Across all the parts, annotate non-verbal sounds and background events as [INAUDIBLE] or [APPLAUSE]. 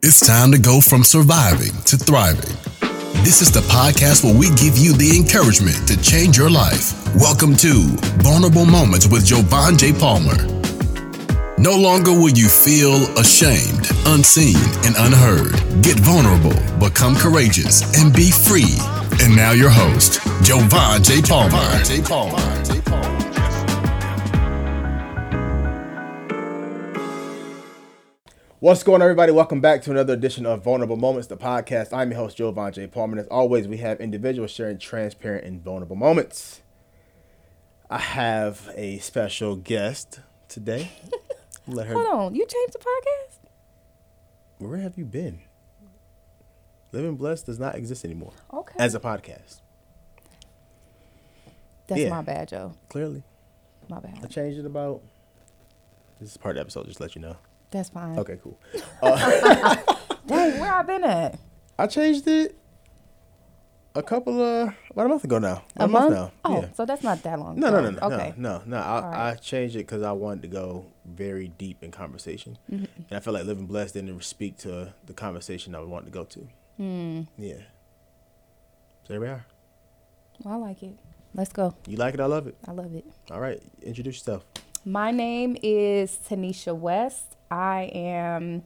It's time to go from surviving to thriving. This is the podcast where we give you the encouragement to change your life. Welcome to Vulnerable Moments with Jovan J. Palmer. No longer will you feel ashamed, unseen, and unheard. Get vulnerable, become courageous, and be free. And now your host, Jovan J. Palmer. J. Palmer. J. Palmer. What's going on, everybody? Welcome back to another edition of Vulnerable Moments, the podcast. I'm your host, Jovan J. Palmer. And as always, we have individuals sharing transparent and vulnerable moments. I have a special guest today. [LAUGHS] Let her. Hold on, you changed the podcast? Where have you been? Living Blessed does not exist anymore Okay. as a podcast. That's yeah. my bad, Joe. Clearly, My bad. I changed it about. This is part of the episode, just to let you know. That's fine. Okay, cool. [LAUGHS] Dang, where I been at? I changed it a couple of about a month ago now. A, month? now. Oh, yeah. so that's not that long. No, no, ago. no, no, Okay. no, no, no. I, right. I changed it because I wanted to go very deep in conversation, Mm-hmm. and I felt like living blessed didn't speak to the conversation I wanted to go to. Hmm. Yeah. So there we are. Well, I like it. Let's go. You like it? I love it. I love it. All right, introduce yourself. My name is Tanisha West. I am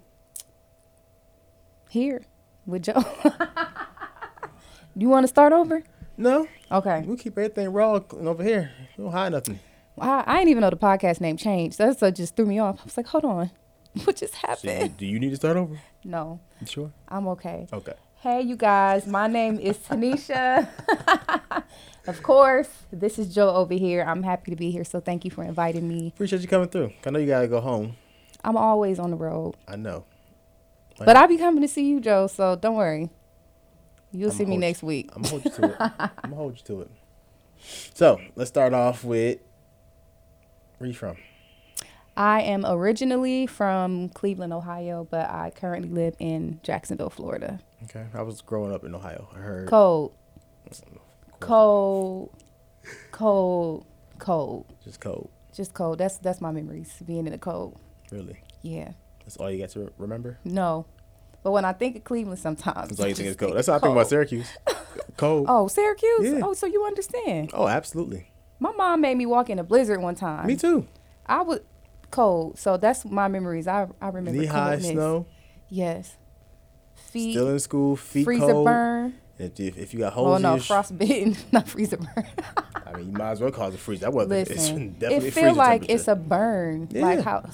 here with Joe. [LAUGHS] you want to start over? No, Okay. we keep everything raw over here. We don't hide nothing. I, I didn't even know the podcast name changed. That's what just threw me off. I was like, hold on. [LAUGHS] What just So happened? do you need to start over? No, You sure? I'm okay. Okay. Hey, you guys. My name is Tanisha. [LAUGHS] of course, this is Joe over here. I'm happy to be here. So thank you for inviting me. Appreciate you coming through. I know you gotta go home. I'm always on the road, I know. but I'll be coming to see you, Joe. So don't worry. You'll I'ma see me next week. I'm gonna hold you to it. [LAUGHS] I'm gonna hold you to it. So let's start off with where you from? I am originally from Cleveland, Ohio, but I currently live in Jacksonville, Florida. Okay, I was growing up in Ohio. I heard. Cold, cold, cold, cold. Just cold. Just cold. That's that's my memories being in the cold. Really. Yeah. That's all you got to remember. No. But when I think of Cleveland sometimes. That's all you think is cold. That's how I think about. Syracuse. [LAUGHS] Cold. Oh, Syracuse? Yeah. Oh, so you understand. Oh, absolutely. My mom made me walk in a blizzard one time. Me too. I was cold. So that's my memories. I I remember Knee high snow. Yes. Feet Still in school. Feet freezer cold. burn. If, if, if you got holes Oh no, sh- frostbitten, [LAUGHS] not freezer burn. I mean, you might as well cause it freeze. That wasn't. It's Listen, definitely it feel like it's a burn. Like Yeah. how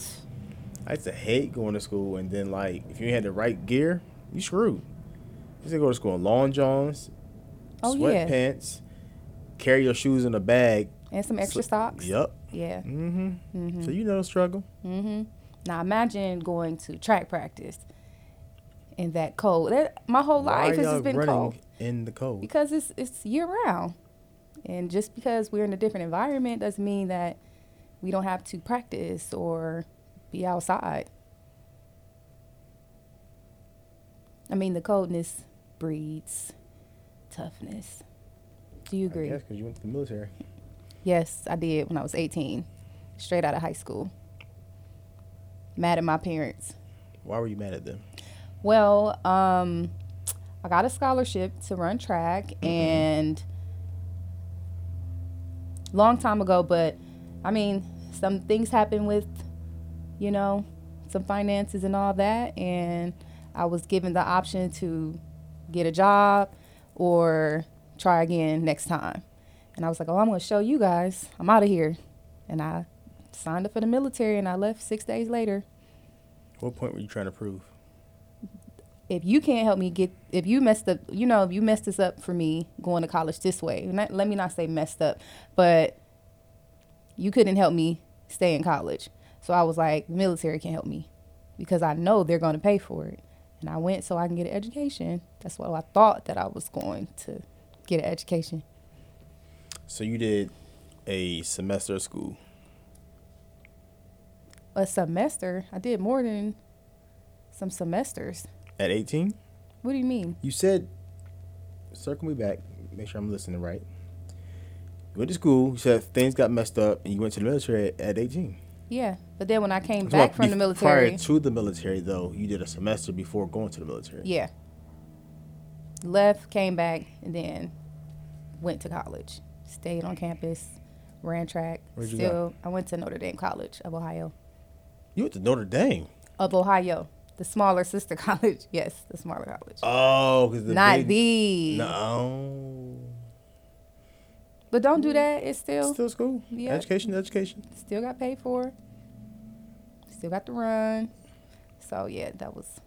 I used to hate going to school, and then like if you had the right gear, you screwed. You used to go to school in long johns, Oh, yeah. sweatpants, carry your shoes in a bag. and some extra So- socks. Yup. Yeah. Mm-hmm. So you know the struggle. Mm-hmm. Now imagine going to track practice in that cold. That, my whole Why life has just been running cold in the cold? because it's it's year round, and just because we're in a different environment doesn't mean that we don't have to practice or be outside. I mean, the coldness breeds toughness. Do you agree? Yes, because you went to the military. Yes, I did when I was 18, straight out of high school. Mad at my parents. Why were you mad at them? Well, um, I got a scholarship to run track, and long time ago. But I mean, some things happened with, you know, some finances and all that, and I was given the option to get a job or try again next time. And I was like, oh, I'm going to show you guys. I'm out of here. And I signed up for the military, and I left six days later. What point were you trying to prove? if you can't help me get if you messed up you know if you messed this up for me going to college this way not, let me not say messed up but you couldn't help me stay in college so i was like the military can help me because i know they're going to pay for it and i went so i can get an education that's what i thought that i was going to get an education So you did a semester of school. a semester i did more than some semesters At 18? what do you mean You said, circle me back, make sure I'm listening right. You went to school, you said things got messed up, and you went to the military at, at 18. Yeah, but then when I came back from the military, Prior to the military, though, you did a semester before going to the military. yeah, left, came back, and then went to college. Stayed on campus, ran track. Where'd you Still, I went to Notre Dame College of Ohio. You went to Notre Dame. Of Ohio, the smaller sister [LAUGHS] college. Yes, the smaller college. Oh, because Not big, the. No. But don't do mm-hmm. that. It's still Still school. Yeah. Education, education. still got paid for. Still got to run. So yeah, that was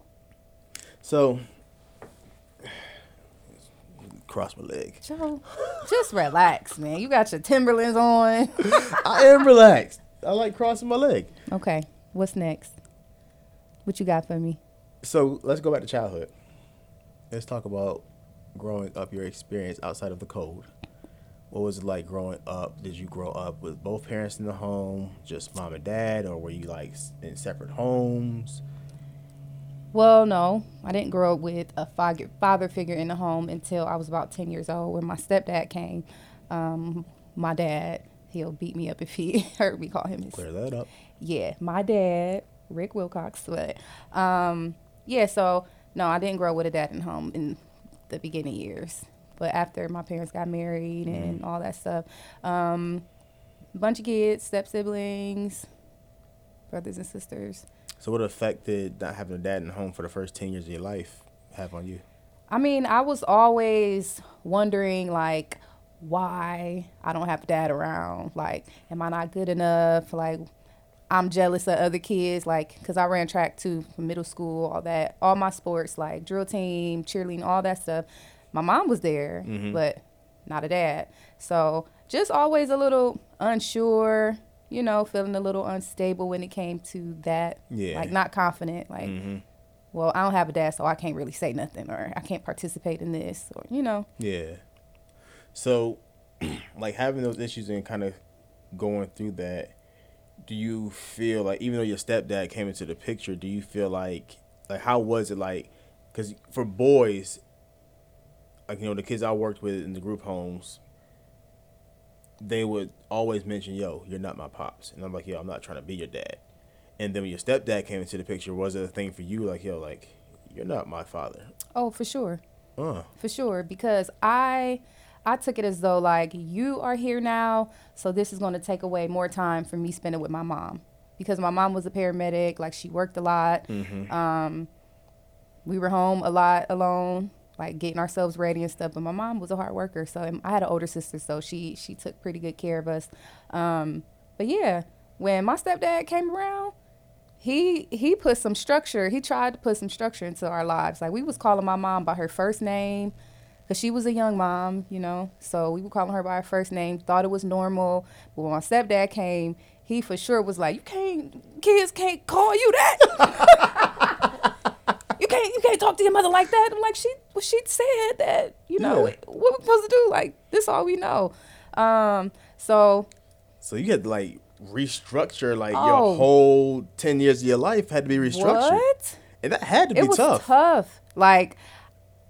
So, [SIGHS] cross my leg. Joe. Just relax, man. You got your Timberlands on. [LAUGHS] I am relaxed. I like crossing my leg. okay, what's next? What you got for me? So let's go back to childhood. Let's talk about growing up, your experience outside of the code. What was it like growing up? Did you grow up with both parents in the home, just mom and dad, or were you like in separate homes? Well, no, I didn't grow up with a father figure in the home until I was about ten years old. When my stepdad came, um, my dad he'll beat me up if he [LAUGHS] heard me call him his Clear that up. yeah, my dad, Rick Wilcox. But um, yeah, so no, I didn't grow up with a dad in home in the beginning years. But after my parents got married and all that stuff, um, bunch of kids, step siblings, brothers and sisters. So what effect did not having a dad in the home for the first ten years of your life have on you? I mean, I was always wondering like why I don't have dad around. Like, am I not good enough? Like, I'm jealous of other kids. Like, cause I ran track too, from middle school, all that, all my sports, like drill team, cheerleading, all that stuff. My mom was there, mm-hmm. but not a dad. So just always a little unsure. You know, feeling a little unstable when it came to that. Yeah. Like not confident. Like mm-hmm. well, I don't have a dad, so I can't really say nothing, or I can't participate in this, or you know. Yeah. So, [CLEARS THROAT] like having those issues and kind of going through that, do you feel like even though your stepdad came into the picture, do you feel like like how was it like? Because for boys, like you know the kids I worked with in the group homes, they would always mention, "Yo, you're not my pops," and I'm like, "Yo, I'm not trying to be your dad." And then when your stepdad came into the picture, was it a thing for you? Like, yo, like you're not my father. Oh, for sure, Uh, for sure, because I, I took it as though like you are here now, so this is going to take away more time from me spending with my mom, because my mom was a paramedic, like she worked a lot. Um, we were home a lot alone, like getting ourselves ready and stuff. But my mom was a hard worker, so I had an older sister, so she she took pretty good care of us. Um, but yeah, when my stepdad came around, he he put some structure. He tried to put some structure into our lives. Like we was calling my mom by her first name, cause she was a young mom, you know. So we were calling her by her first name. Thought it was normal. But when my stepdad came, he for sure was like, "You can't, kids can't call you that." [LAUGHS] you can't you can't talk to your mother like that. I'm like she well, she said that you know Yeah. what we supposed to do. Like this all we know. Um, so So you had to like restructure like Oh. your whole ten years of your life had to be restructured, what? and that had to be It was tough. tough. Like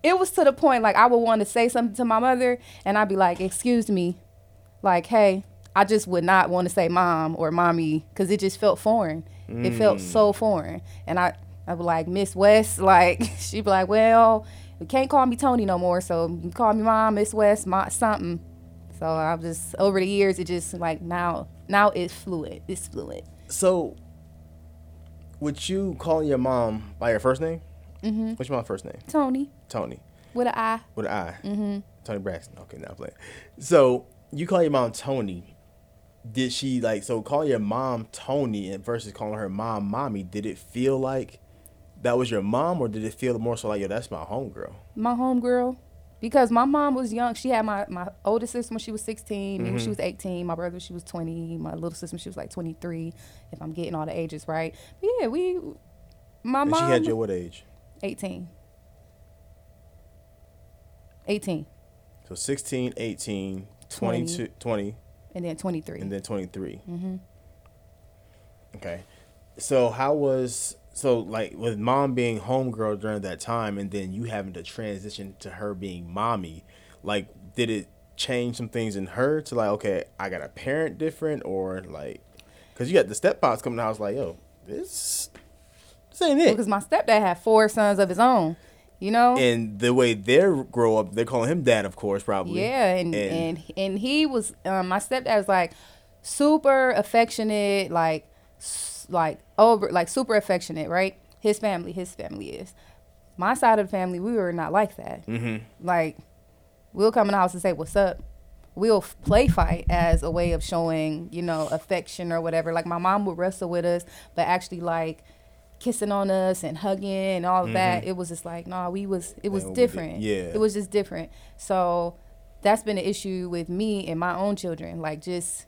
it was to the point like I would want to say something to my mother and I'd be like, "Excuse me," like, "Hey." I just would not want to say mom or mommy because it just felt foreign. It felt Mm. so foreign, and I I be like Miss West, [LAUGHS] like she'd be like, "Well, you can't call me Toni no more, so you can call me mom, Miss West, my something." So I just over the years, it just like now now it's fluid. It's fluid. So, would you call your mom by your first name? Mm-hmm. What's your mom's first name? Toni Toni with an I. with an I. Mm-hmm. Toni Braxton. Okay, now I'm. So you call your mom Toni. Did she like so calling your mom Toni and versus calling her mom mommy? Did it feel like that was your mom, or did it feel more so like yo, that's my homegirl? my homegirl because my mom was young. She had my, my older sister when she was 16, me when Mm-hmm. she was 18, my brother she was 20, my little sister she was like 23, if I'm getting all the ages right. But yeah, we, my And mom, she had you what age? 18. 18 So 16, 18, 22, 20, and then 23. and then 23. Mm-hmm. Okay. So how was so like with mom being homegirl during that time, and then you having to transition to her being mommy? Like, did it change some things in her to like, okay, I got a parent different, or like, Because you got the step pops coming to the house like, yo, this, this ain't it. Because my stepdad had four sons of his own. You know. and the way they grow up, they're calling him dad, of course, probably. Yeah, and and and, he was um, my stepdad was like super affectionate, like like over like super affectionate, right? His family, his family is. My side of the family, we were not like that. Mm-hmm. Like we'll come in the house and say what's up. We'll play fight as a way of showing, you know, affection or whatever. Like my mom would wrestle with us, but actually like kissing on us and hugging and all of that. It was just like, nah, we was it was Mm-hmm. Yeah, different. yeah. It was just different. So that's been an issue with me and my own children. Like just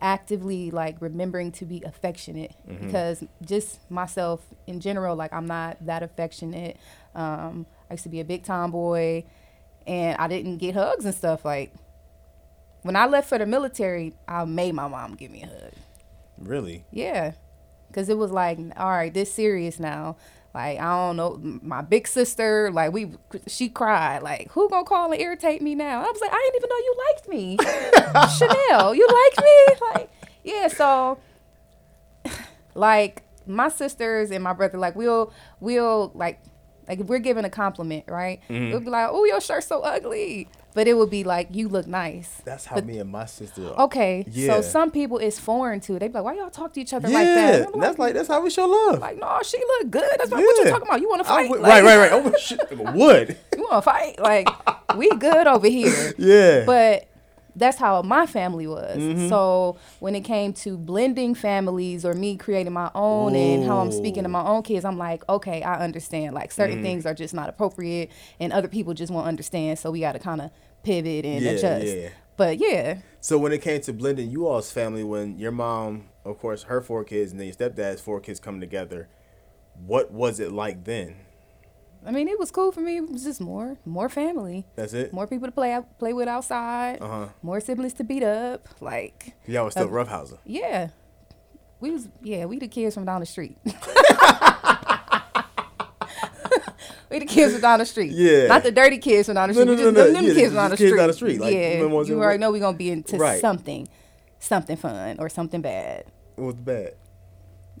actively like remembering to be affectionate Mm-hmm. because just myself in general, like I'm not that affectionate. Um, I used to be a big tomboy and I didn't get hugs and stuff. Like when I left for the military, I made my mom give me a hug. Really? Yeah. Cause it was like, all right, this serious now. Like I don't know, my big sister, like we, she cried. Like who gonna call and irritate me now? I was like, I didn't even know you liked me, [LAUGHS] Chanel. You liked me, like yeah. So, like my sisters and my brother, like we'll we'll like like if we're giving a compliment, right? Mm-hmm. We'll be like, oh, your shirt's so ugly, but it would be like, you look nice. That's how But- me and my sister are. Okay, Yeah. so some people it's foreign to. They be like, "Why y'all talk to each other yeah, like that?" I'm that's like that's how we show love. like, no, she look good. That's not what you Yeah. talking about. You want to fight? would- Like, right, right, right. Oh shit, [LAUGHS] would. You want to fight? Like, we good over here. [LAUGHS] Yeah. But that's how my family was. Mm-hmm. So when it came to blending families or me creating my own and how I'm speaking to my own kids, I'm like, okay, I understand. Like Mm-hmm. certain things are just not appropriate, and other people just won't understand. So we got to kind of pivot and Yeah, adjust. yeah. But yeah, So when it came to blending you all's family, when your mom, of course, her four kids, and then your stepdad's four kids coming together, what was it like then? I mean, it was cool for me. It was just more, more family. That's it. more people to play play with outside, Uh-huh. more siblings to beat up. Like, Y'all was still Uh, roughhousing. yeah, we was yeah we the kids from down the street. [LAUGHS] [LAUGHS] we the kids from down the street. Yeah. not the dirty kids from down the No, street. no, no, just no, them, them yeah, kids from down the just kids street. down the street, like, yeah, ones you already know we're gonna be into Right. something, something fun or something bad. It was bad.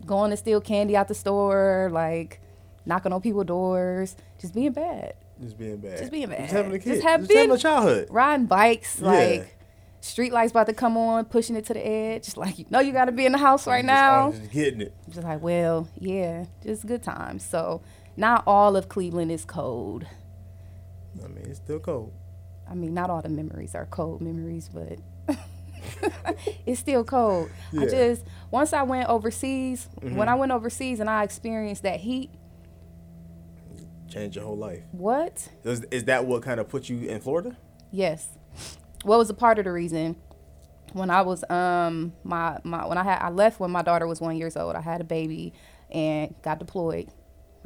Going to steal candy out the store, like knocking on people's doors, just being bad. Just being bad. Just being bad. Just having a kid. Just Just, have having been- a childhood. riding bikes, Yeah. like street lights about to come on, pushing it to the edge. Just like you know you got to be in the house right Just- now. Just getting it. Just like well, yeah, just good times. So not all of Cleveland is cold. I mean, it's still cold. I mean, not all the memories are cold memories, but [LAUGHS] it's still cold. I just once I went overseas, when I went overseas and I experienced that heat, changed your whole life. what? Is, is that what kind of put you in Florida? Yes. What was a part of the reason? When I was um my my when I had I left when my daughter was one years old. I had a baby and got deployed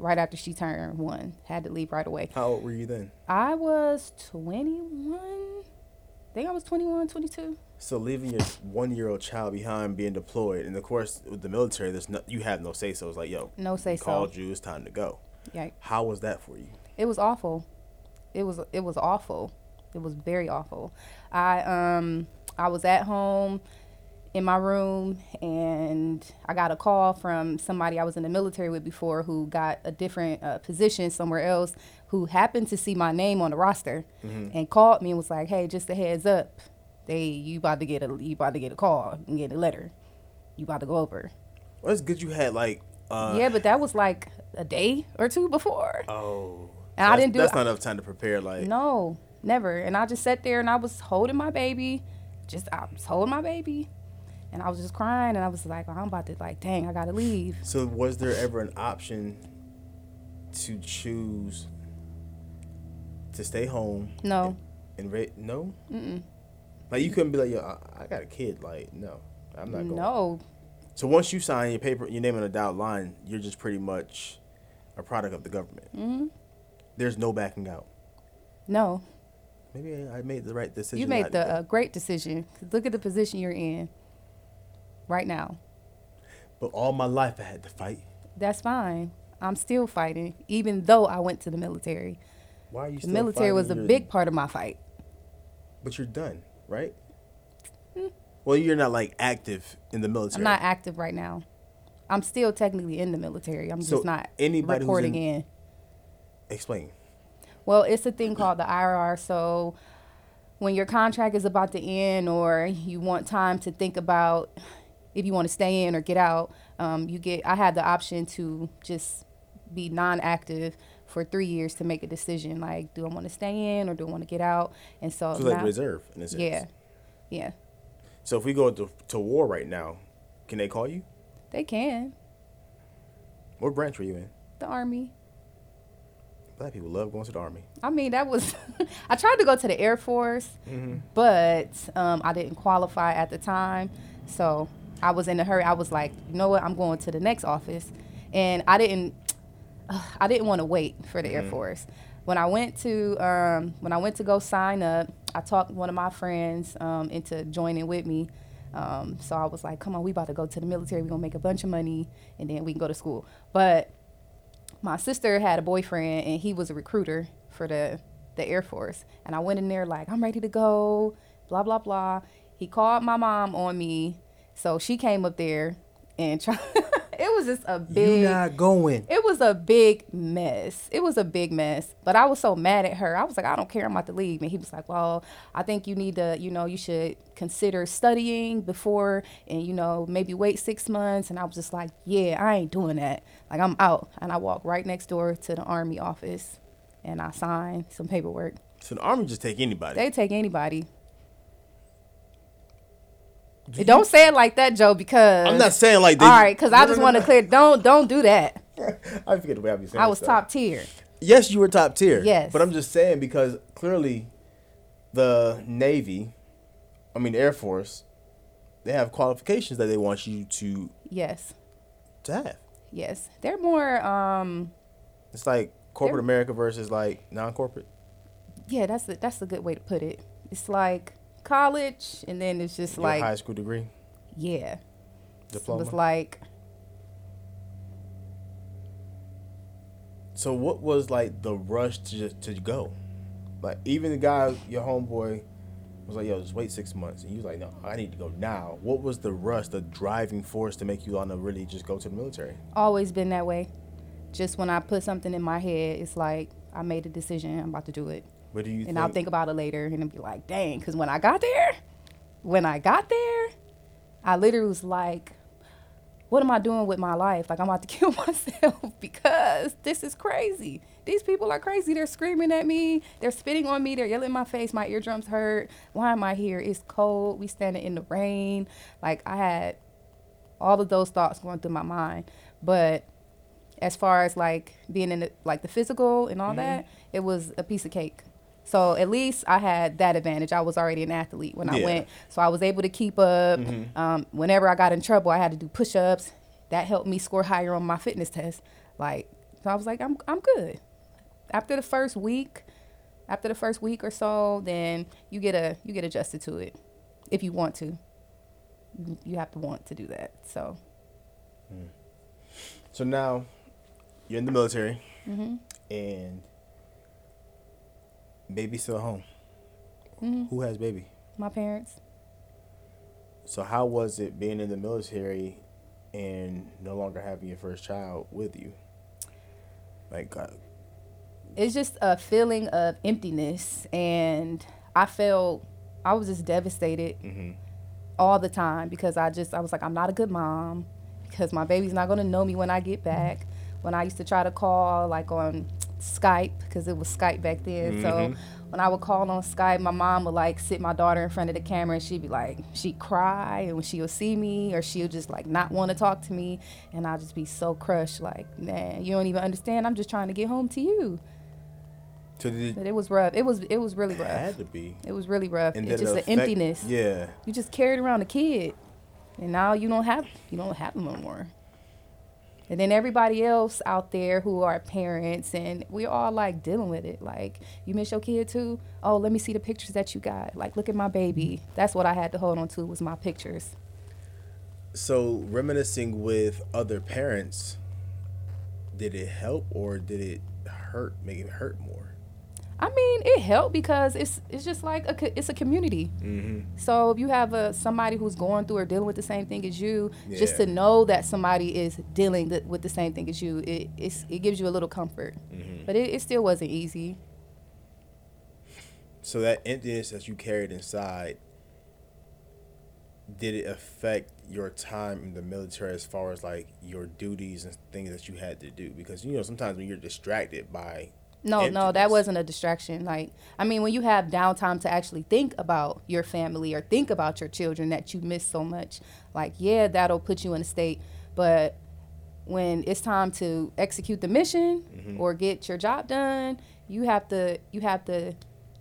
right after she turned one. Had to leave right away. How old were you then? I was 21. I think I was 21, 22. So leaving your one-year-old child behind, being deployed, and of course with the military, there's no you have no say. So it's like, yo, No say so. called you. It's time to go. Yeah. How was that for you? It was awful. It was it was awful. It was very awful. I um I was at home in my room and I got a call from somebody I was in the military with before who got a different uh, position somewhere else who happened to see my name on the roster and called me and was like, "Hey, just a heads up. They you about to get a you about to get a call and get a letter. You about to go over." Well, it's good you had like. Uh, yeah, but that was like a day or two before. Oh. And I didn't do- That's not enough time to prepare. Like. No, never. And I just sat there and I was holding my baby. Just I was holding my baby. And I was just crying and I was like, I'm about to like, dang, I gotta leave. So was there ever an option to choose to stay home No. and ra- no? Mm-mm. Like you couldn't be like, yo, I, I got a kid. Like, no, I'm not going. No. So once you sign your paper, your name on a dotted line, you're just pretty much a product of the government. Mm-hmm. There's no backing out. No. Maybe I I made the right decision. You made the uh, great decision. Look at the position you're in right now. but all my life I had to fight. That's fine. I'm still fighting, even though I went to the military. Why are you? Still fighting? The still military was a big part of my fight. But you're done, right? Hmm. Well, you're not like active in the military. I'm not active right now. I'm still technically in the military. I'm So just not anybody reporting in- in. Explain. Well, it's a thing called the IRR. So when your contract is about to end or you want time to think about if you want to stay in or get out, um, you get. I had the option to just be non-active for three years to make a decision. Like, do I want to stay in or do I want to get out? And so, So like now- reserve in a sense. yeah, yeah, So if we go to, to war right now, can they call you? they can. What branch were you in? The army. Black people love going to the army. I mean, that was. [LAUGHS] I tried to go to the Air Force, but um, I didn't qualify at the time. So I was in a hurry. I was like, you know what? I'm going to the next office, and I didn't. [SIGHS] I didn't want to wait for the Air Force. When I went to um, when I went to go sign up, I talked one of my friends um, into joining with me. Um, so I was like, "Come on, we about to go to the military. We're gonna make a bunch of money, and then we can go to school." But my sister had a boyfriend and he was a recruiter for the the Air Force. And I went in there like, I'm ready to go, blah blah blah. He called my mom on me. So she came up there and [LAUGHS] tried it was just a big You not going. it was a big mess. It was a big mess. But I was so mad at her. I was like, I don't care. I'm about to leave. And he was like, Well, I think you need to, you know, you should consider studying before and, you know, maybe wait six months. And I was just like, Yeah, I ain't doing that. Like, I'm out. And I walked right next door to the Army office and I signed some paperwork. So the army just take anybody. They take anybody. Don't say it like that, Joe, because I'm not saying like they. all right, because No, I just no, want to no. clear. Don't don't do that. [LAUGHS] I forget the way I be saying I was stuff. top tier. Yes, you were top tier. Yes. But I'm just saying because clearly the Navy, I mean Air Force, they have qualifications that they want you to Yes. to have. Yes, they're more. Um, It's like corporate America versus like non-corporate. yeah, that's a, that's a good way to put it. It's like college, and then it's just Your like high school degree, yeah, diploma. it was like so what was like the rush to just to go? Like even the guy, your homeboy, was like, "Yo, just wait six months," and you was like, "No, I need to go now." What was the rush, the driving force to make you want to really just go to the military? always been that way. Just when I put something in my head, it's like I made a decision. I'm about to do it, What do you and think? I'll think about it later, and it'll be like, dang. Because when I got there, when I got there, I literally was like, what am I doing with my life? Like I'm about to [LAUGHS] kill myself [LAUGHS] because this is crazy. These people are crazy. They're screaming at me. They're spitting on me. They're yelling in my face. My eardrums hurt. Why am I here? It's cold. We standing in the rain. Like I had all of those thoughts going through my mind. But as far as like being in the, like the physical and all mm-hmm. that, it was a piece of cake. So at least I had that advantage. I was already an athlete when I went, so I was able to keep up. Um, whenever I got in trouble, I had to do push-ups. That helped me score higher on my fitness test. Like, so I was like, I'm I'm good. After the first week, after the first week or so, then you get a you get adjusted to it, if you want to. You- You have to want to do that. So So now you're in the military Mm-hmm. and baby's still at home. Mm-hmm. Who has baby? my parents. So how was it being in the military and no longer having your first child with you? Like, uh, it's just a feeling of emptiness and i felt i was just devastated all the time because i just i was like i'm not a good mom because my baby's not going to know me when i get back when i used to try to call like on skype because it was skype back then so mm-hmm. when i would call on skype my mom would like sit my daughter in front of the camera and she'd be like she'd cry and when she'll see me or she'll just like not want to talk to me and i'll just be so crushed like man you don't even understand i'm just trying to get home to you so but it it was rough. It was it was really rough. had to be. It was really rough. And it's just an emptiness. Yeah. You just carried around a kid, and now you don't have you don't have them no more. And then everybody else out there who are parents, and we're all like dealing with it. Like, you miss your kid too? Oh, let me see the pictures that you got. Like, look at my baby. That's what I had to hold on to was my pictures. So reminiscing with other parents, did it help or did it hurt? Make it hurt more? I mean, it helped because it's it's just like a it's a community. Mm-hmm. So if you have a somebody who's going through or dealing with the same thing as you, just to know that somebody is dealing th- with the same thing as you, it it's, it gives you a little comfort. Mm-hmm. But it, it still wasn't easy. So that emptiness that you carried inside, did it affect your time in the military as far as like your duties and things that you had to do? Because you know sometimes when you're distracted by No, no, that wasn't a distraction. Like, I mean, when you have downtime to actually think about your family or think about your children that you miss so much, like, yeah, that'll put you in a state. But when it's time to execute the mission Mm-hmm. or get your job done, you have to you have to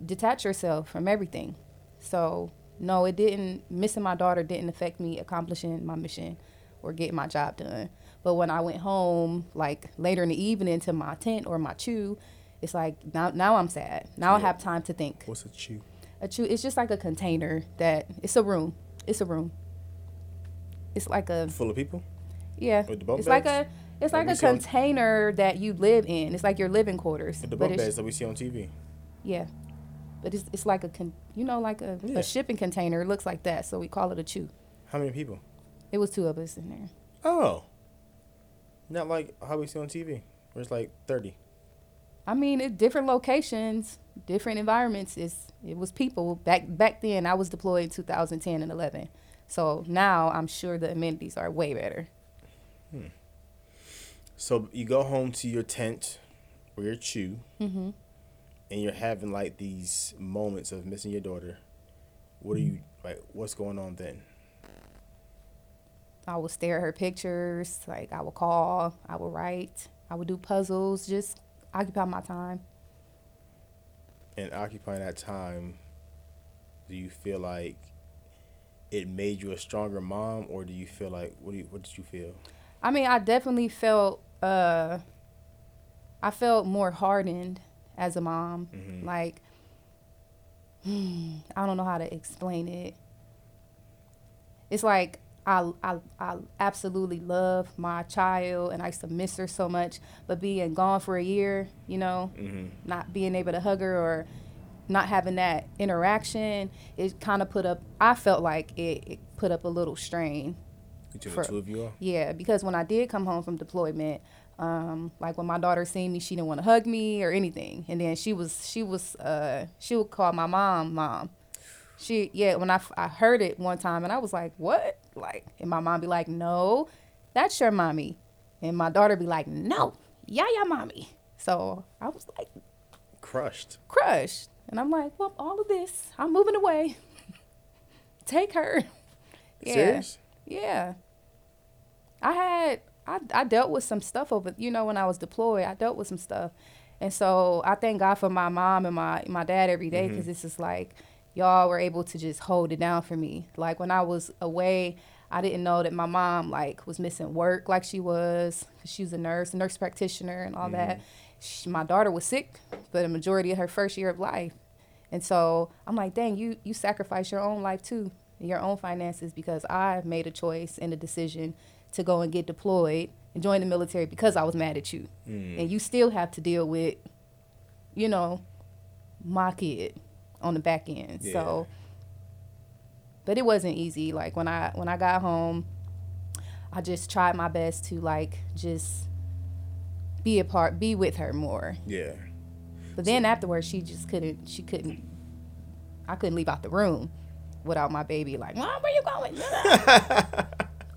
detach yourself from everything. So no, it didn't. Missing my daughter didn't affect me accomplishing my mission or getting my job done. But when I went home, like later in the evening to my tent or my CHU, it's like now now I'm sad. Now I have time to think. what's a CHU? A CHU it's just like a container that it's a room. It's a room. It's like a Full of people? yeah. With the bunk It's like a it's Like like a see on- container that you live in. It's like your living quarters. With the bunk beds that we see on TV. yeah. But it's it's like a con- you know like a, Yeah. a shipping container. It looks like that, so we call it a CHU. How many people? It was two of us in there. Oh. Not like how we see on TV, where it's like 30. I mean, it different locations, different environments. It's it was people back back then. I was deployed in 2010 and 11, so now I'm sure the amenities are way better. Hmm. So you go home to your tent or your CHU, mm-hmm. and you're having like these moments of missing your daughter. What are you like? What's going on then? I would stare at her pictures. Like I would call, I would write, I would do puzzles. Just occupy my time. And occupying that time, do you feel like it made you a stronger mom, or do you feel like what do you what did you feel? I mean, I definitely felt uh I felt more hardened as a mom. Mhm. Like [SIGHS] I don't know how to explain it. It's like I, I I absolutely love my child and I used to miss her so much, but being gone for a year, you know, Mm-hmm. not being able to hug her or not having that interaction, it kind of put up. I felt like it, it put up a little strain Between For- the two of you all. yeah, because when I did come home from deployment, um, like when my daughter seen me, she didn't want to hug me or anything. And then she was, she was, uh, she would call my mom, mom. She, yeah, when I, I heard it one time and I was like, what? Like, and my mom be like, no, that's your mommy. And my daughter be like, no, yeah, yeah, mommy. So I was like Crushed. crushed. And I'm like, well, all of this, I'm moving away. [LAUGHS] Take her. [LAUGHS] Yeah. Serious? Yeah. I had I, I dealt with some stuff over you know when I was deployed I dealt with some stuff and so I thank God for my mom and my my dad every day mm-hmm. because it's just like y'all were able to just hold it down for me. Like when I was away I didn't know that my mom like was missing work like she was 'cause she was a nurse a nurse practitioner and all mm-hmm. that. She, my daughter was sick for the majority of her first year of life. And so I'm like, dang, you you sacrifice your own life too, your own finances because I made a choice and a decision to go and get deployed and join the military because I was mad at you. Mm. And you still have to deal with, you know, my kid on the back end. So but it wasn't easy. Like when I when I got home, I just tried my best to like just be a part be with her more. Yeah. But then afterwards, she just couldn't. She couldn't. I couldn't leave out the room without my baby. Like, mom, where you going? [LAUGHS]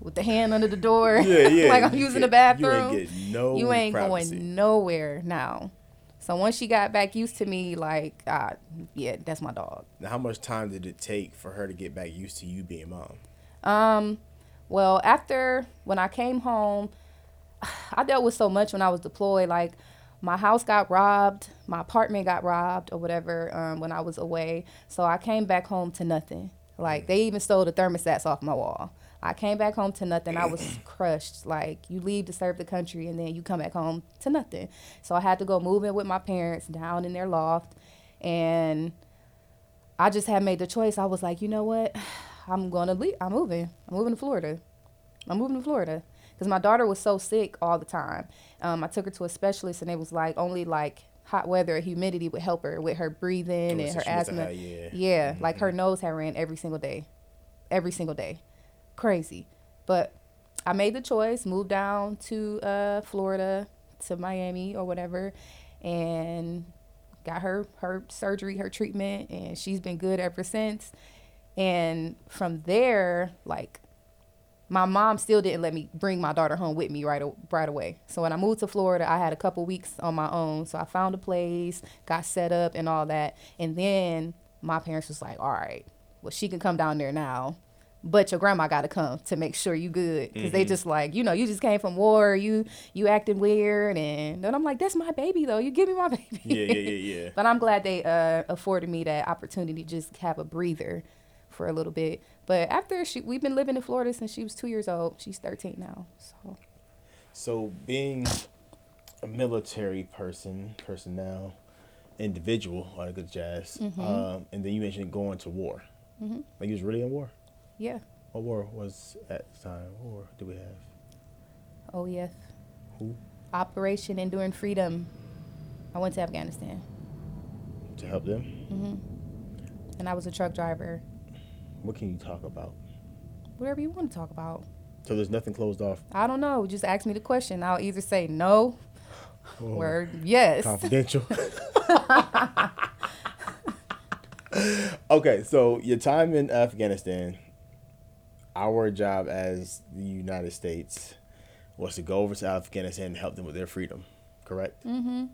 With the hand under the door. Yeah, yeah. [LAUGHS] like I'm You using the get- you bathroom. ain't getting no You ain't going nowhere now. So once she got back used to me, like, uh, yeah, that's my dog. Now, how much time did it take for her to get back used to you being mom? Um, well, after when I came home, [SIGHS] I dealt with so much when I was deployed. Like, my house got robbed, my apartment got robbed, or whatever. Um, when I was away, so I came back home to nothing. Like, they even stole the thermostats off my wall. I came back home to nothing. I was [CLEARS THROAT] crushed. Like, you leave to serve the country, and then you come back home to nothing. So I had to go move in with my parents down in their loft, and I just had made the choice. I was like, you know what? [SIGHS] I'm going to leave. I'm moving. I'm moving to Florida. I'm moving to Florida because my daughter was so sick all the time. Um, I took her to a specialist, and it was like only like hot weather or humidity would help her with her breathing Oh, and her she must have asthma. had- yeah. Yeah, like her nose had ran every single day, every single day, crazy. But I made the choice, moved down to uh, Florida, to Miami or whatever, and got her her surgery, her treatment, and she's been good ever since. And from there, like my mom still didn't let me bring my daughter home with me right right away. So when I moved to Florida, I had a couple weeks on my own. So I found a place, got set up and all that. And then my parents was like, "All right, well she can come down there now, but your grandma got to come to make sure you good because they just like, you know, you just came from war, you you acting weird." And then I'm like, "That's my baby though. You give me my [LAUGHS] baby." Yeah, yeah, yeah, yeah. But I'm glad they uh, afforded me that opportunity to just have a breather for a little bit. But after she, we've been living in Florida since she was two years old. She's 13 now. So So being a military person, personnel, individual, all that good jazz, Mm-hmm. um, and then you mentioned going to war. Like you was really in war. Yeah, What war was at the time? What war do we have? OEF, Who Operation Enduring Freedom. I went to Afghanistan, to help them? Mm-hmm. And I was a truck driver. What can you talk about? Whatever you want to talk about. So there's nothing closed off. I don't know. Just ask me the question. I'll either say no Oh, or yes. confidential. [LAUGHS] [LAUGHS] okay, so your time in Afghanistan, our job as the United States was to go over to Afghanistan and help them with their freedom, correct? Mm.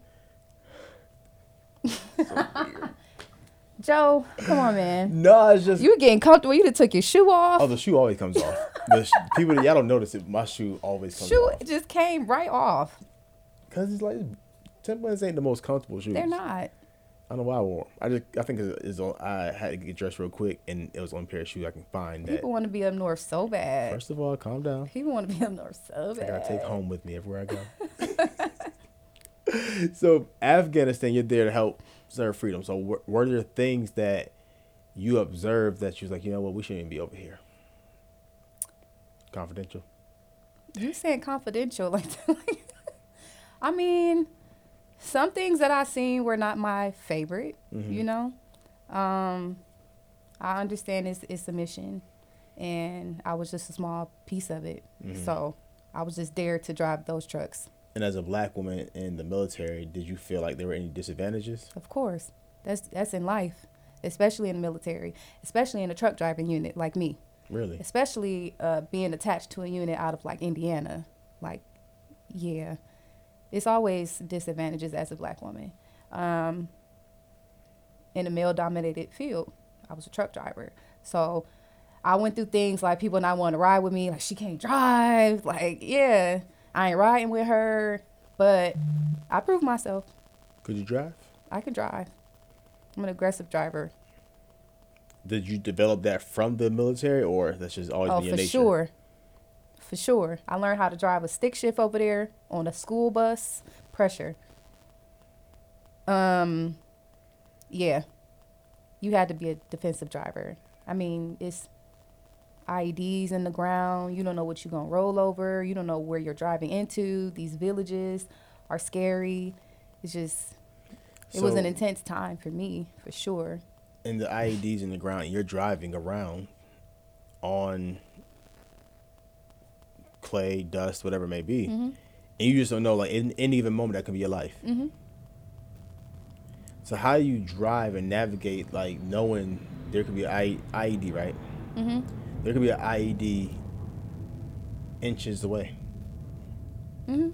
Mm-hmm. [LAUGHS] Joe, come on, man. No, it's just You were getting comfortable. You done took your shoe off. oh the shoe always comes off. The sh- people y'all don't notice it. My shoe always comes shoe off just came right off. because it's like Timberlands ain't the most comfortable shoes. They're not. I don't know why I wore 'em. I just I think it's, it's on. I had to get dressed real quick, and it was on pair of shoes I can find that. People want to be up north so bad. First of all, calm down. People want to be up north so bad. I gotta take home with me everywhere I go. [LAUGHS] [LAUGHS] so Afghanistan, you're there to help serve freedom. So were, were there things that you observed that you was like, you know what, we shouldn't even be over here? Confidential. You saying confidential [LAUGHS] like? I mean, some things that I seen were not my favorite. You know, um, I understand it's it's a mission, and I was just a small piece of it. So I was just there to drive those trucks. And as a black woman in the military, did you feel like there were any disadvantages? Of course, that's that's in life, especially in the military, especially in a truck driving unit like me. Really? especially uh, being attached to a unit out of like Indiana. Like, yeah, it's always disadvantages as a black woman. Um, in a male dominated field, I was a truck driver. So I went through things like people not wanting to ride with me, like, she can't drive. Like, yeah, I ain't riding with her. But I proved myself. Could you drive? I can drive. I'm an aggressive driver. Did you develop that from the military, or that's just always Oh, been your for nature? sure. For sure. I learned how to drive a stick shift over there on a school bus. Pressure. Um, yeah. You had to be a defensive driver. I mean, it's IEDs in the ground. You don't know what you're gonna roll over. You don't know where you're driving into. These villages are scary. It's just, it was an intense time for me, for sure. and the IEDs in the ground, you're driving around on clay, dust, whatever it may be, Mm-hmm. and you just don't know, like in any given moment, that could be your life. Mm-hmm. So how do you drive and navigate, like knowing there could be an IED, right? Mm-hmm. There could be an IED inches away. Mm-hmm.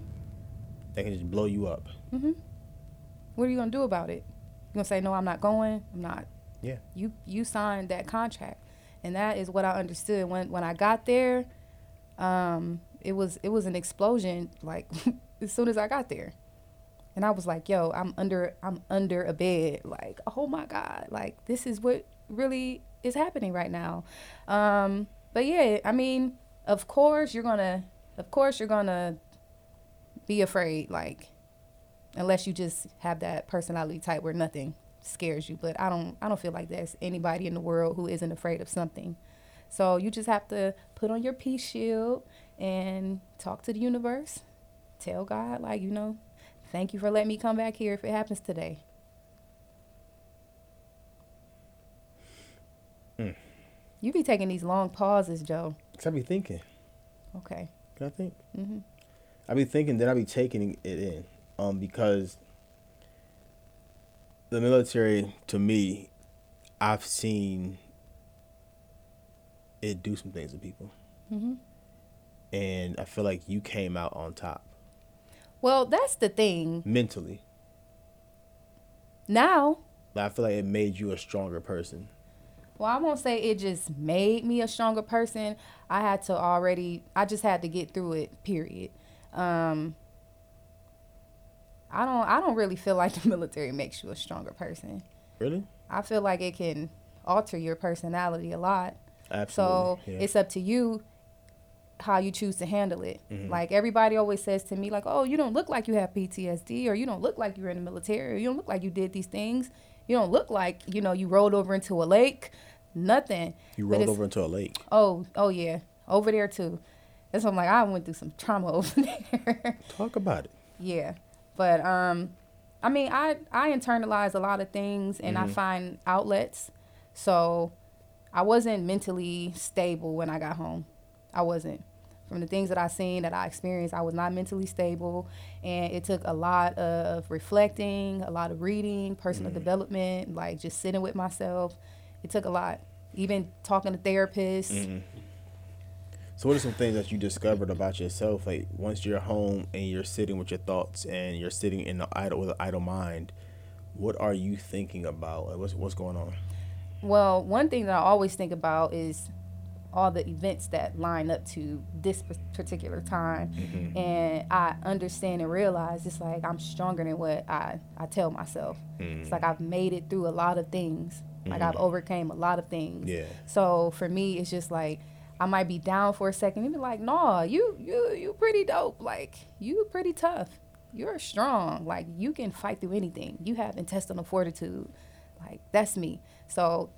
That can just blow you up. What are you gonna do about it? You gonna say no? I'm not going. I'm not. Yeah. You you signed that contract, and that is what I understood when when I got there. Um, it was it was an explosion like [LAUGHS] as soon as I got there, and I was like, yo, I'm under I'm under a bed. Like, oh my god, like this is what really is happening right now. Um, but yeah, I mean, of course you're gonna of course you're gonna be afraid like unless you just have that personality type where nothing scares you but i don't i don't feel like there's anybody in the world who isn't afraid of something so you just have to put on your peace shield and talk to the universe tell god like you know thank you for letting me come back here if it happens today. Mm. You be taking these long pauses, Joe. Cause I be thinking. Okay. Can I think? hmm I be thinking, then I be taking it in, um, because the military, to me, I've seen it do some things to people, hmm and I feel like you came out on top Well, that's the thing. mentally. Now, I feel like it made you a stronger person. well, I won't say it just made me a stronger person. I had to already, I just had to get through it, period. Um, I don't, I don't really feel like [LAUGHS] the military makes you a stronger person. Really? I feel like it can alter your personality a lot. Absolutely. So yeah. it's up to you how you choose to handle it. Mhm. Like everybody always says to me, like, "Oh, you don't look like you have PTSD, or you don't look like you're in the military, or you don't look like you did these things. You don't look like you know you rolled over into a lake, nothing." you rolled over into a lake. Oh, oh yeah, over there too. And so I'm like, I went through some trauma [LAUGHS] over there. Talk about it. Yeah, but um, I mean, I I internalize a lot of things and I Mhm. find outlets. So I wasn't mentally stable when I got home. I wasn't. From the things that I seen that I experienced, I was not mentally stable, and it took a lot of reflecting, a lot of reading, personal development, like just sitting with myself. It took a lot. Even talking to therapists. Mhm. So, what are some things that you discovered about yourself? Like once you're home and you're sitting with your thoughts and you're sitting in the idle with an idle mind, what are you thinking about? Like, what's what's going on? Well, one thing that I always think about is all the events that line up to this p- particular time. Mm-hmm. And I understand and realize it's like I'm stronger than what I, I tell myself. It's like I've made it through a lot of things. Like I've overcame a lot of things. Yeah. So for me, it's just like I might be down for a second and be like, "Nah, you you you pretty dope. Like you pretty tough. You're strong. Like you can fight through anything. You have intestinal fortitude. Like that's me. So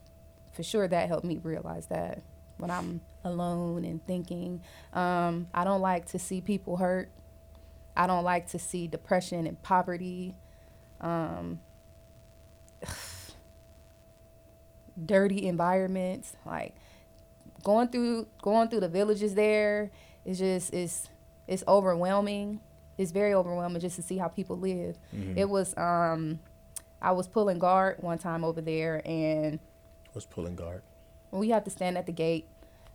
for sure that helped me realize that when I'm alone and thinking, um, I don't like to see people hurt. I don't like to see depression and poverty. Um, [SIGHS] dirty environments like going through going through the villages there is just it's it's overwhelming it's very overwhelming just to see how people live it was um i was pulling guard one time over there and was pulling guard? We have to stand at the gate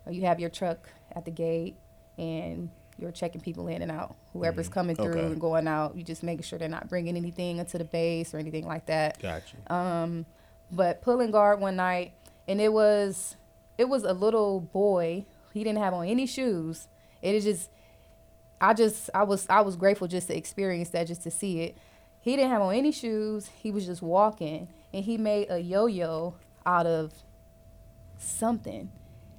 or you have your truck at the gate and you're checking people in and out whoever's coming through Okay. and going out you just making sure they're not bringing anything into the base or anything like that Got you. um, but pulling guard one night, and it was it was a little boy. He didn't have on any shoes. It is just, I just I was I was grateful just to experience that, just to see it. He didn't have on any shoes. He was just walking, and he made a yo-yo out of something.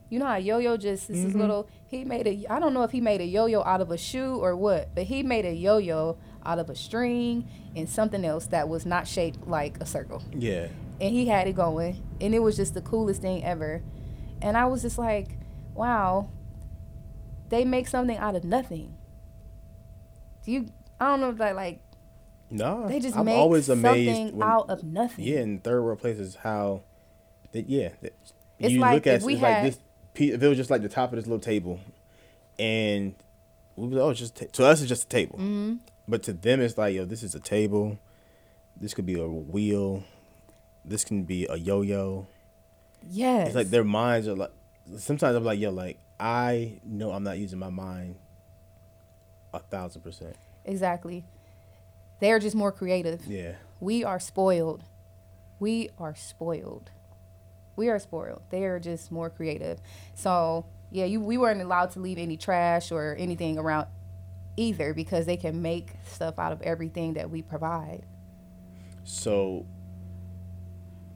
You know how yo-yo just this is mm-hmm. little. He made a. I don't know if he made a yo-yo out of a shoe or what, but he made a yo-yo out of a string and something else that was not shaped like a circle Yeah. and he had it going and it was just the coolest thing ever and i was just like wow they make something out of nothing do you i don't know if that like No. they just I'm make always amazed something when, out of nothing Yeah, in third world places, how that yeah, that It's you like look at if we it's had- like this. If it was just like the top of this little table, and we was oh, it's just to us it's just a table, mm-hmm. but to them it's like yo, this is a table. This could be a wheel. This can be a yo-yo. yes It's like their minds are like. Sometimes I'm like yo, like I know I'm not using my mind. A thousand percent. exactly they're just more creative Yeah. we are spoiled we are spoiled we are spoiled they are just more creative so yeah you we weren't allowed to leave any trash or anything around either because they can make stuff out of everything that we provide So,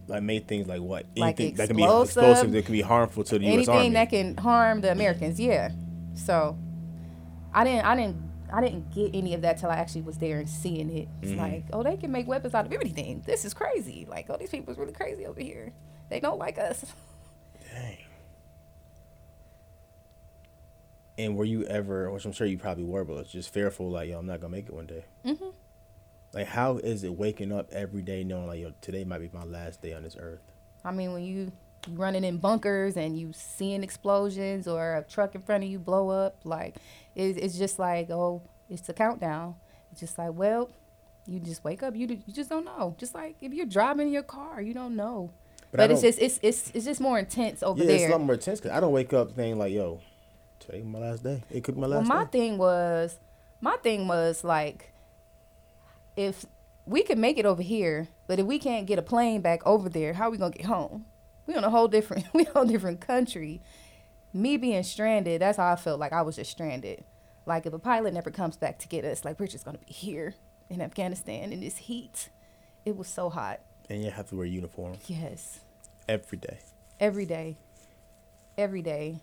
like, made things like what? Like Anything that can be explosive, that can be harmful to the U.S. anything Army. that can harm the americans yeah so i didn't i didn't i didn't get any of that till i actually was there and seeing it it's Mhm. like oh they can make weapons out of everything this is crazy like oh these people's really crazy over here they don't like us [LAUGHS] Dang. And were you ever, which I'm sure you probably were, but it's just fearful, like, yo, I'm not gonna make it one day. hmm Like, how is it waking up every day knowing like, yo, today might be my last day on this earth? I mean, when you you running in bunkers and you seeing explosions or a truck in front of you blow up, like it, it's just like, oh, it's a countdown. It's just like, well, you just wake up, you you just don't know. Just like if you're driving your car, you don't know. But But, it's just it's it's it's just more intense over yeah, it's a lot more intense because I don't wake up thinking like, yo, today my last day. It could be my last. Well, my day. thing was, my thing was like, if we could make it over here, but if we can't get a plane back over there, how are we gonna get home? We on a whole different, [LAUGHS] we on a different country. Me being stranded, that's how I felt like I was just stranded. Like if a pilot never comes back to get us, like we're just gonna be here in Afghanistan in this heat. It was so hot. And you have to wear uniform Yes, every day. every day, every day.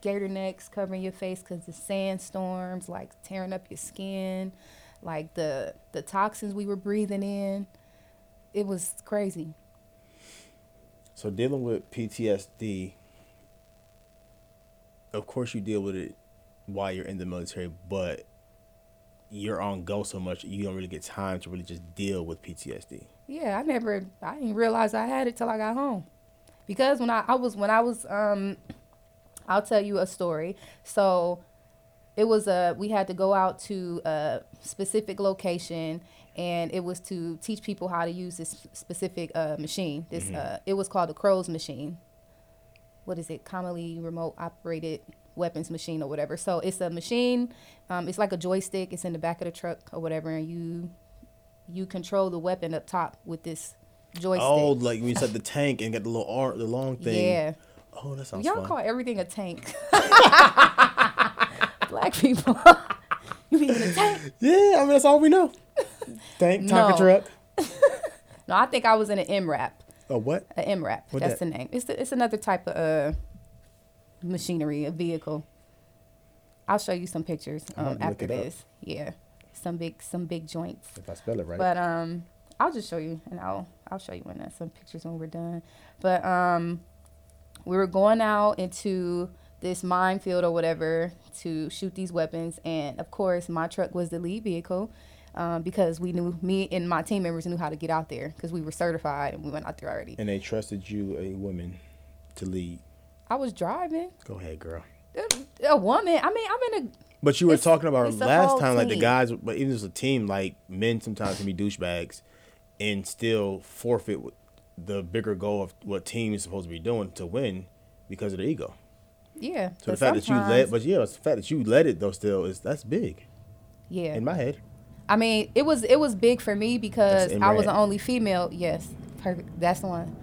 Gaiter necks covering your face because the sandstorms, like tearing up your skin, like the the toxins we were breathing in. It was crazy. So dealing with PTSD, of course you deal with it while you're in the military, but you're on go so much you don't really get time to really just deal with PTSD. Yeah, I never, I didn't realize I had it till I got home, because when I, I was when I was, um, I'll tell you a story. So, it was a we had to go out to a specific location, and it was to teach people how to use this specific uh, machine. This uh, it was called the CROWS machine. What is it? Commonly remote operated weapons machine or whatever. So it's a machine. Um, it's like a joystick. It's in the back of the truck or whatever, and you you control the weapon up top with this joystick. Oh, like when you said the [LAUGHS] tank and got the little arm, the long thing. yeah. Oh, that sounds Y'all fun. call everything a tank. [LAUGHS] [LAUGHS] Black people. you mean a tank? yeah, I mean that's all we know. Tank, No. truck. No, I think I was in an MRAP. Oh, what? An MRAP. What That's that? the name. It's it's another type of uh, machinery, a vehicle. I'll show you some pictures um, have to look after this. Yeah, some big some big joints. If I spell it right. But um, I'll just show you, and I'll I'll show you when uh, some pictures when we're done. But um, we were going out into this minefield or whatever to shoot these weapons, and of course, my truck was the lead vehicle. Um, because we knew me and my team members knew how to get out there because we were certified and we went out there already. and they trusted you, a woman, to lead. I was driving Go ahead, girl. a woman. I mean, I'm in a But you were It's- talking about last time, like the guys, but even as a team, like men sometimes can be douchebags and still forfeit the bigger goal of what team is supposed to be doing to win because of their ego. yeah. So the fact that you sometimes- but yeah, it's the fact that you led it though still is that's big yeah, in my head. I mean, it was it was big for me because I was the only female. Yes, perfect. That's the one.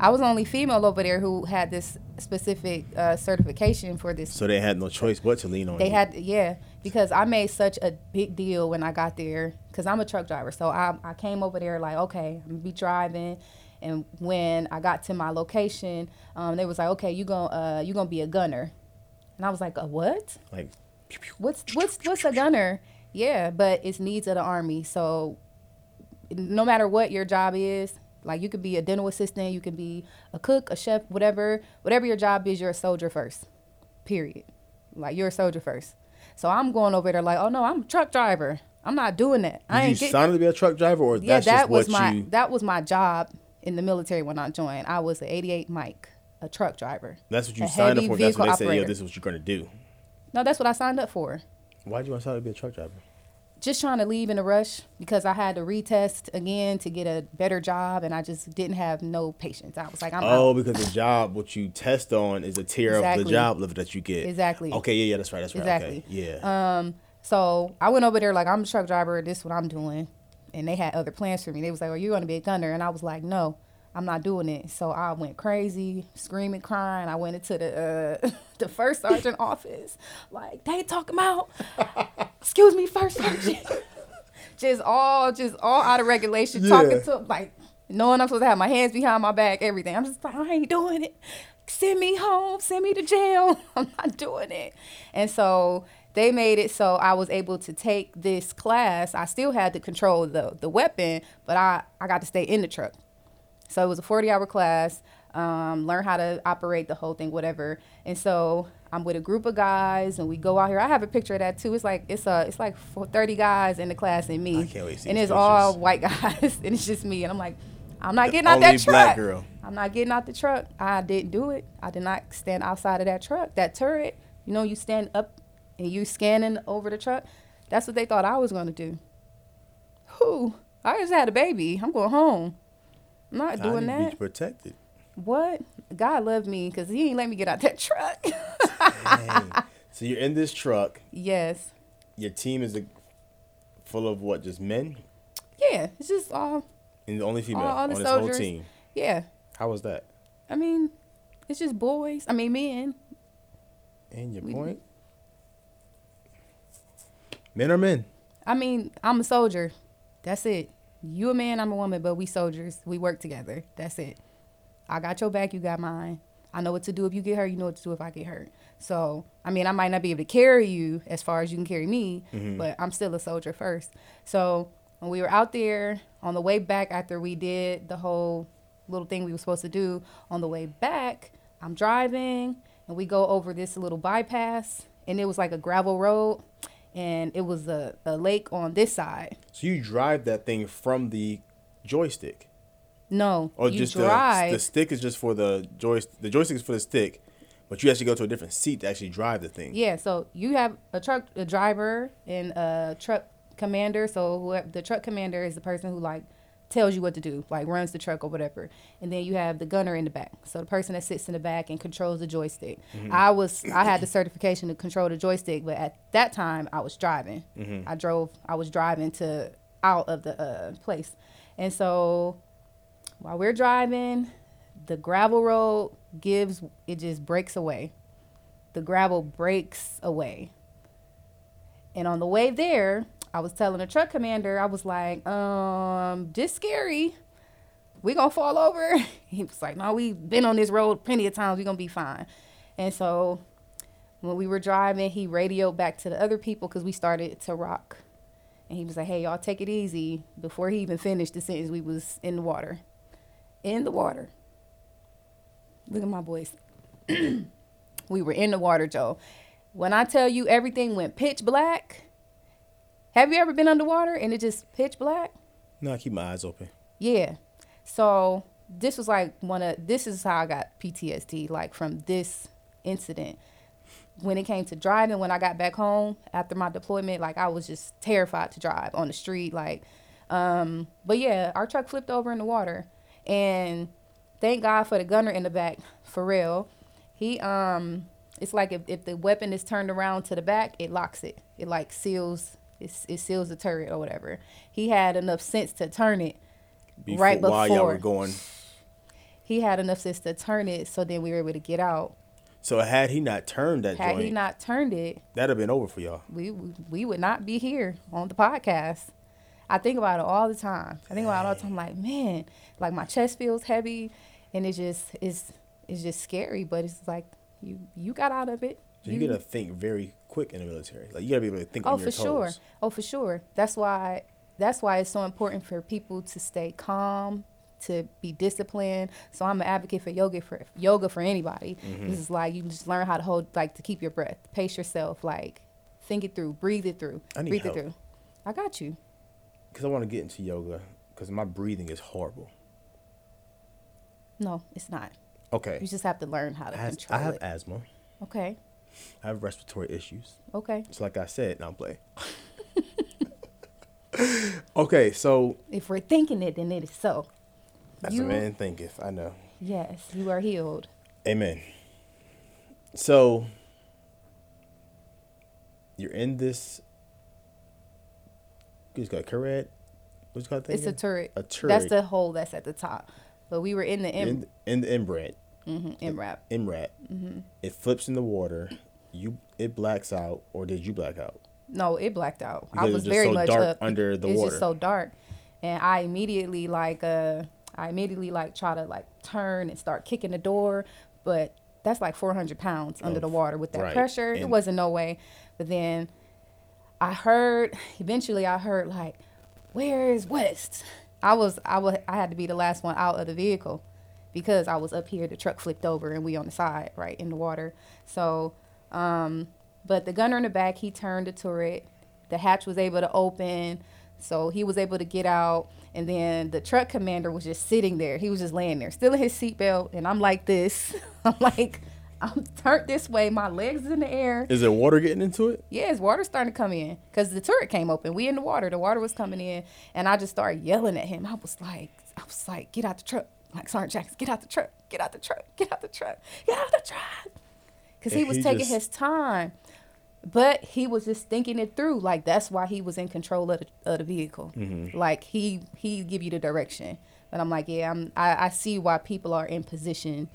I was the only female over there who had this specific uh, certification for this. So they had no choice but to lean on. They you. had yeah because I made such a big deal when I got there because I'm a truck driver. So I I came over there like okay I'm gonna be driving. And when I got to my location, um, they was like, "Okay, you gonna uh, you gonna be a gunner," and I was like, "A what?" like. What's what's what's a gunner? Yeah, but it's needs of the army. So no matter what your job is, like you could be a dental assistant, you can be a cook, a chef, whatever, whatever your job is, you're a soldier first. Period. Like you're a soldier first. So I'm going over there like, oh no, I'm a truck driver. I'm not doing that. I Did you ain't get, sign to be a truck driver, or yeah, that's that just was what my you? that was my job in the military when I joined. I was an 88 Mike, a truck driver. That's what you signed up for. That's what they vehicle said. Operator. this is what you're gonna do. No, that's what I signed up for. Why would you want to sign up to be a truck driver? Just trying to leave in a rush because I had to retest again to get a better job, and I just didn't have no patience. I was like, I'm Oh, out. because the job what you test on is a tier of the job level that you get. Exactly. Okay, yeah, yeah, that's right, that's right. Exactly. Okay, yeah. Um, so I went over there like I'm a truck driver. This is what I'm doing, and they had other plans for me. They was like, "Oh, you're going to be a gunner," and I was like, "No, I'm not doing it." So I went crazy, screaming, crying. I went into the uh, [LAUGHS] the first sergeant office, like they talking about, excuse me, first sergeant, [LAUGHS] just all just all out of regulation, Yeah. talking to like knowing I'm supposed to have my hands behind my back, everything. I'm just like, I ain't doing it. Send me home, send me to jail. [LAUGHS] I'm not doing it. And so they made it so I was able to take this class. I still had to control the the weapon, but I I got to stay in the truck. So it was a 40 hour class. um, learn how to operate the whole thing, whatever. And so I'm with a group of guys, and we go out here. I have a picture of that too. It's like it's a it's like 30 guys in the class and me, I can't wait to see and it's all white [LAUGHS] guys, and it's just me. And I'm like, I'm not The getting out that truck. girl. I'm not getting out the truck. I didn't do it. I did not stand outside of that truck, that turret. You know, you stand up and you scanning over the truck. That's what they thought I was going to do. Who? I just had a baby. I'm going home. I'm not I doing need to be that. protected. What? God loved me because he ain't let me get out that truck. So you're in this truck. yes. Your team is a, full of what? Just men Yeah. It's just all. and the only female All- all on the this whole soldiers. team. Yeah. How was that? I mean, it's just boys. I mean, men. And your We- point? Men are men. I mean, I'm a soldier. That's it. You a man, I'm a woman, but we soldiers. We work together. That's it. I got your back, you got mine. I know what to do if you get hurt, you know what to do if I get hurt. So, I mean, I might not be able to carry you as far as you can carry me, mm-hmm. but I'm still a soldier first. So, when we were out there on the way back after we did the whole little thing we were supposed to do, on the way back, I'm driving and we go over this little bypass and it was like a gravel road and it was a, a lake on this side. So you drive that thing from the joystick. No, Or you just drive. the the stick is just for the joystick. The joystick is for the stick, but you actually go to a different seat to actually drive the thing. Yeah, so you have a truck a driver and a truck commander. So whoever, the truck commander is the person who like tells you what to do, like runs the truck or whatever. And then you have the gunner in the back. So the person that sits in the back and controls the joystick. I was I had the certification to control the joystick, but at that time I was driving. I drove I was driving to out of the uh, place. And so while we're driving, the gravel road gives it just breaks away the gravel breaks away. And on the way there, I was telling the truck commander, I was like, um, this scary. We gonna fall over. [LAUGHS] He was like, no, we've been on this road plenty of times. We gonna be fine. And so when we were driving, he radioed back to the other people because we started to rock. And he was like, hey, y'all take it easy. Before he even finished the sentence, we was in the water. In the water. Look at my voice. [CLEARS THROAT] we were in the water, Joe. When I tell you everything went pitch black, have you ever been underwater and it just pitch black? No, I keep my eyes open. Yeah. So this was like one of this is how I got PTSD, like from this incident. When it came to driving, when I got back home after my deployment, like I was just terrified to drive on the street. Like, um, but yeah, our truck flipped over in the water, and thank God for the gunner in the back, for real. He um, it's like if, if the weapon is turned around to the back, it locks it. It like seals it, it seals the turret or whatever. He had enough sense to turn it Before, Right while y'all were going. he had enough sense to turn it so then we were able to get out. So had he not turned that Had joint, he not turned it, that'd have been over for y'all. we we would not be here on the podcast. I think about it all the time. I think about it all the time like, man, like my chest feels heavy and it just is it's just scary, but it's like you you got out of it. So you, gotta think very quick in the military. Like you gotta be able to think Oh, on your for toes. sure. Oh, for sure. That's why. That's why it's so important for people to stay calm, to be disciplined. So I'm an advocate for yoga for yoga for anybody. Mm-hmm. This is like you just learn how to hold, like to keep your breath, pace yourself, like think it through, breathe it through, I need breathe help. it through. I got you. Because I want to get into yoga because my breathing is horrible. No, it's not. Okay. You just have to learn how to I, has- control I have it. asthma. Okay. I have respiratory issues. Okay. Just like I said, now I'm playing. [LAUGHS] okay, so If we're thinking it, then it is so. that's You- a man thinketh. I know. Yes, you are healed. Amen. So you're in this. What's it called? Carrot? What's it called? thing It's a turret. A turret. That's the hole that's at the top. But we were in the in, in the MRAP. Mhm, MRAP. MRAP. Mm-hmm. It flips in the water. You it blacks out, or did you black out? No, it blacked out. I Because it was very so much dark up. under the it's water. It's just so dark, and I immediately like uh, I immediately like try to like turn and start kicking the door, but that's like 400 pounds under the water with that right. pressure. it wasn't no way. But then I heard eventually I heard like, "Where is West?" I was I was I had to be the last one out of the vehicle, because I was up here. The truck flipped over and we on the side, right in the water. So, um, but the gunner in the back, he turned the turret. The hatch was able to open, so he was able to get out. And then the truck commander was just sitting there. He was just laying there, still in his seatbelt. And I'm like this. [LAUGHS] I'm like, I'm turned this way. My legs is in the air. Is there water getting into it? Yeah, it's water starting to come in because the turret came open. We in the water. The water was coming in, and I just started yelling at him. I was like, I was like, get out the truck. Like Sergeant Jackson, get out the truck. Get out the truck. Get out the truck. Get out the truck. Because he was he taking just- his time, but he was just thinking it through. Like that's why he was in control of the, of the vehicle. Mm-hmm. Like he he give you the direction. But I'm like, yeah, I'm. I, I see why people are in position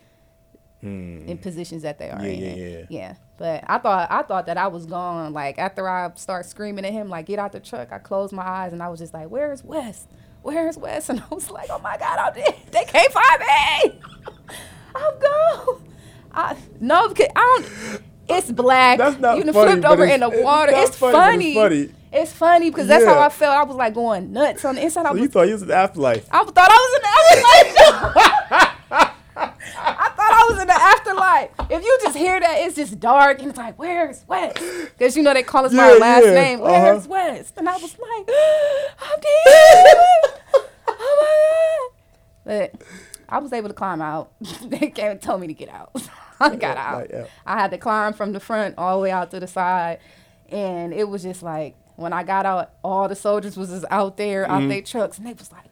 in positions that they are Hmm. Yeah, in. yeah, yeah. But I thought I thought that I was gone. Like after I start screaming at him, like get out the truck. I closed my eyes and I was just like, "Where's West? Where's West? And I was like, "Oh my God, I'm dead. They can't find me. [LAUGHS] I'm gone." I no, because I don't. It's black. That's not you funny, flipped over in the water. It's funny, it's funny. funny. It's funny because that's how I felt. I was like going nuts on the inside. I was you thought you was in the afterlife? I thought I was in the afterlife. [LAUGHS] [LAUGHS] I thought I was in the afterlife. If you just hear that, it's just dark and it's like, where's West? Because you know they call us by our last yeah, name. uh-huh. Where's West? And I was like, [GASPS] I'm dead. oh my god. But I was able to climb out. [LAUGHS] they came and told me to get out. [LAUGHS] I got out. like, yeah. I had to climb from the front all the way out to the side. And it was just like when I got out, all the soldiers was just out there, Mm-hmm. out their trucks, and they was like,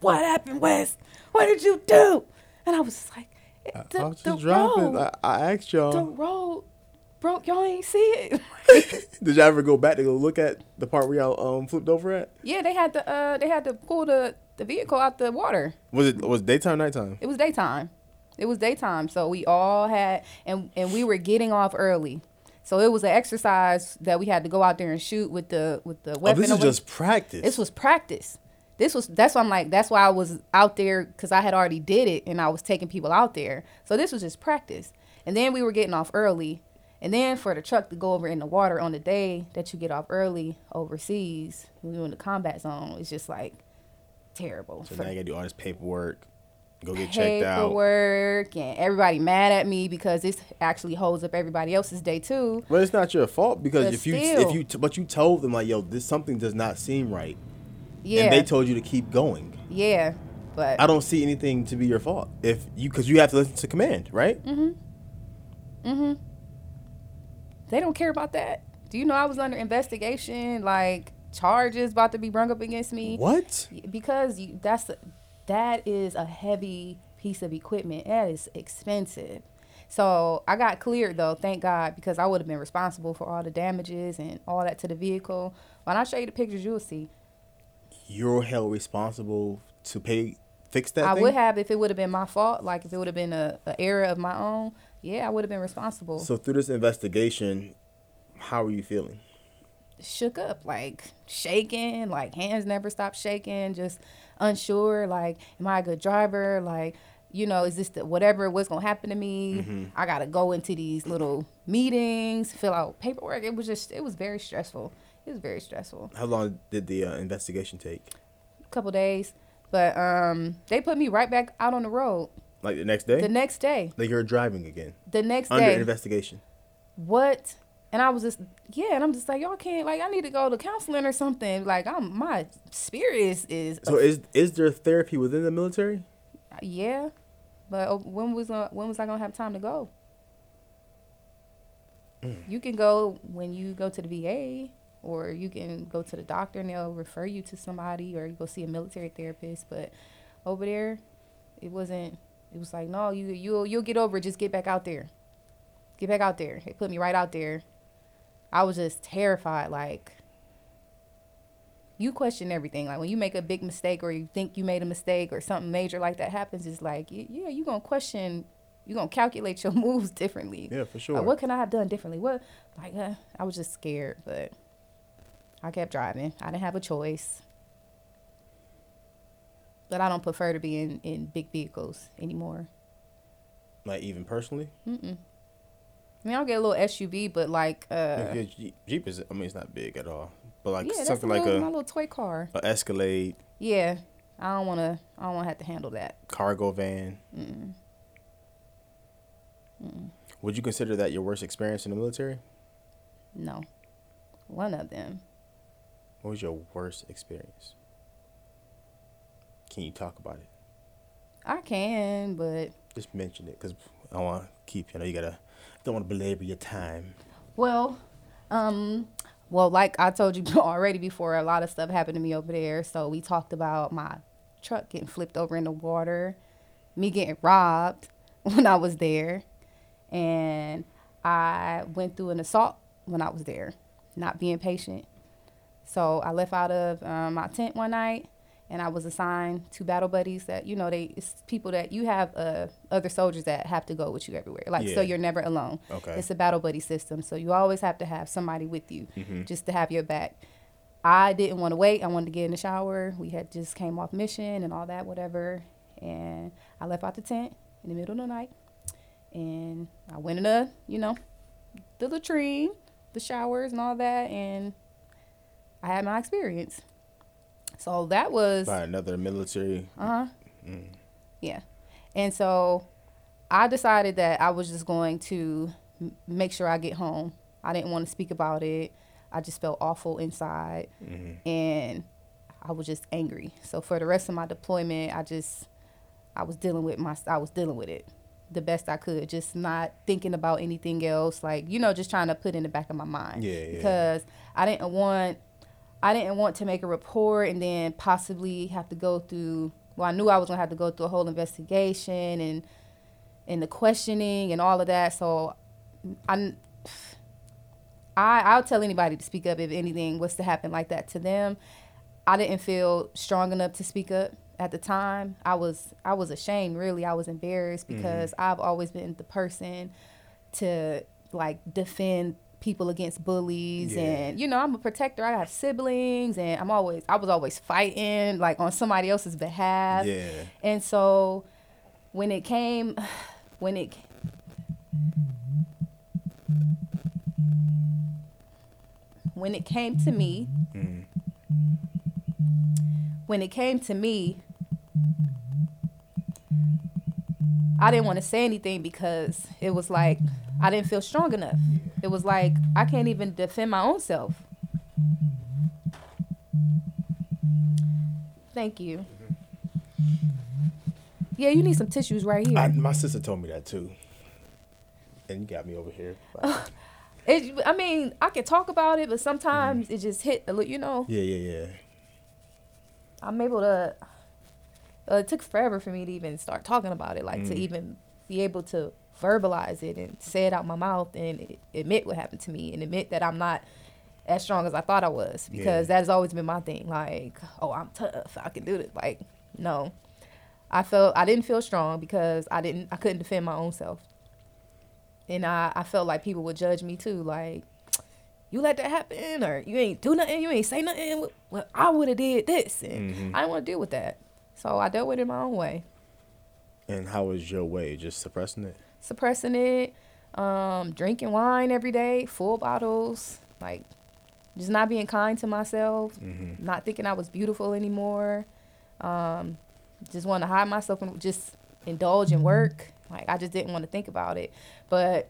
What happened, West? What did you do? And I was just like, the, I was the just driving. road, I, I asked y'all. The road broke. Y'all ain't see it. [LAUGHS] Did y'all ever go back to go look at the part where y'all um flipped over at? yeah, they had to uh they had to pull the, the vehicle out the water. Was it was it daytime, nighttime? It was daytime. It was daytime. So we all had and and we were getting off early. So it was an exercise that we had to go out there and shoot with the with the Oh, weapon. this is away. just practice. This was practice. This was that's why I'm like that's why I was out there because I had already did it and I was taking people out there. So this was just practice. And then we were getting off early. And then for the truck to go over in the water on the day that you get off early overseas, when you're in the combat zone, it's just like terrible. so For now you gotta do all this paperwork, go get checked out. paperwork and everybody mad at me because this actually holds up everybody else's day too. But it's not your fault because But if you if you t- but you told them like yo this something does not seem right Yeah, and they told you to keep going. yeah, but I don't see anything to be your fault if you because you have to listen to command, right? Mm-hmm. they don't care about that. Do you know I was under investigation? Like charges about to be brung up against me What? because you, that's that is a heavy piece of equipment. That is expensive. So I got cleared though, thank God, because I would have been responsible for all the damages and all that to the vehicle. When I show you the pictures, you'll see. You're held responsible to pay fix that. I thing? would have if it would have been my fault. Like if it would have been a, a error of my own. Yeah, I would have been responsible. So through this investigation, how are you feeling? shook up, like shaking, like hands never stop shaking, just unsure, like, am I a good driver? Like, you know, is this the whatever what's gonna happen to me? Mm-hmm. I gotta go into these little meetings, fill out paperwork. It was just it was very stressful. It was very stressful. How long did the uh, investigation take? A couple days. But um they put me right back out on the road Like the next day? the next day. like you're driving again The next under day. Under investigation. what? And I was just yeah, and I'm just like, y'all can't like I need to go to counseling or something. Like I'm my spirit is is So is is there therapy within the military? Yeah, but uh, when was uh, when was I gonna have time to go? You can go when you go to the VA, or you can go to the doctor and they'll refer you to somebody, or you go see a military therapist. But over there, it wasn't. It was like, no, you you'll you'll get over it. Just get back out there. Get back out there. They put me right out there. I was just terrified. Like you question everything. Like when you make a big mistake or you think you made a mistake or something major like that happens, it's like, yeah, you're going to question, you're going to calculate your [LAUGHS] moves differently. Yeah, for sure. Like, what can I have done differently? What, like, uh, I was just scared, but I kept driving. I didn't have a choice. But I don't prefer to be in, in big vehicles anymore. Like even personally? Mm-mm. I mean, I'll get a little SUV, but like, uh, Yeah, Jeep, Jeep is I mean it's not big at all. But like yeah, that's a something like a, my little toy car. a Escalade. Yeah, I don't want to. I don't want to have to handle that. Cargo van. Mm. Hmm. Would you consider that your worst experience in the military? No, one of them. What was your worst experience? Can you talk about it? I can, but Just mention it because I want to keep. You know, you gotta. Don't want to belabor your time. well, um, well, like I told you [LAUGHS] already before, a lot of stuff happened to me over there. So we talked about my truck getting flipped over in the water, me getting robbed [LAUGHS] when I was there, and I went through an assault when I was there, not being patient. So I left out of um, my tent one night, and I was assigned to battle buddies that you know they it's people that you have uh, other soldiers that have to go with you everywhere. Like so you're never alone. Okay. It's a battle buddy system, so you always have to have somebody with you Mm-hmm. just to have your back. I didn't want to wait. I wanted to get in the shower. We had just came off mission and all that, whatever. And I left out the tent in the middle of the night, and I went in the you know the latrine, the showers, and all that, and I had my experience. So that was By another military. uh huh. Yeah. And so I decided that I was just going to m- make sure I get home. I didn't want to speak about it. I just felt awful inside. And I was just angry. So for the rest of my deployment, I just I was dealing with my I was dealing with it the best I could, just not thinking about anything else, like, you know, just trying to put in the back of my mind. Yeah, yeah. Because I didn't want I didn't want to make a report and then possibly have to go through. Well, I knew I was gonna have to go through a whole investigation and and the questioning and all of that. So, I I I'll tell anybody to speak up if anything was to happen like that to them. I didn't feel strong enough to speak up at the time. I was I was ashamed. Really, I was embarrassed mm-hmm. because I've always been the person to like defend people against bullies Yeah. and you know i'm a protector i have siblings and i'm always i was always fighting like on somebody else's behalf Yeah. and so when it came [SIGHS] when it [SIGHS] when it came to me mm. when it came to me I didn't want to say anything because it was like I didn't feel strong enough. It was like I can't even defend my own self. Thank you. Yeah, you need some tissues right here. I, my sister told me that too. And you got me over here. [LAUGHS] It, I mean, I can talk about it, but sometimes it just hit a little. You know, yeah, yeah, yeah. I'm able to. Uh, it took forever for me to even start talking about it, like to even be able to verbalize it and say it out my mouth and admit what happened to me and admit that I'm not as strong as I thought I was because Yeah. that has always been my thing. Like, oh, I'm tough, I can do this. Like, no, I felt I didn't feel strong because I didn't I couldn't defend my own self, and I I felt like people would judge me too, like. You let that happen, or you ain't do nothing, you ain't say nothing. Well, I would have did this, and mm-hmm. I didn't want to deal with that. So I dealt with it my own way, And how was your way? Just suppressing it? suppressing it, um, drinking wine every day, full bottles, like just not being kind to myself, not thinking I was beautiful anymore. Um, just want to hide myself and just indulge in work. Like I just didn't want to think about it, but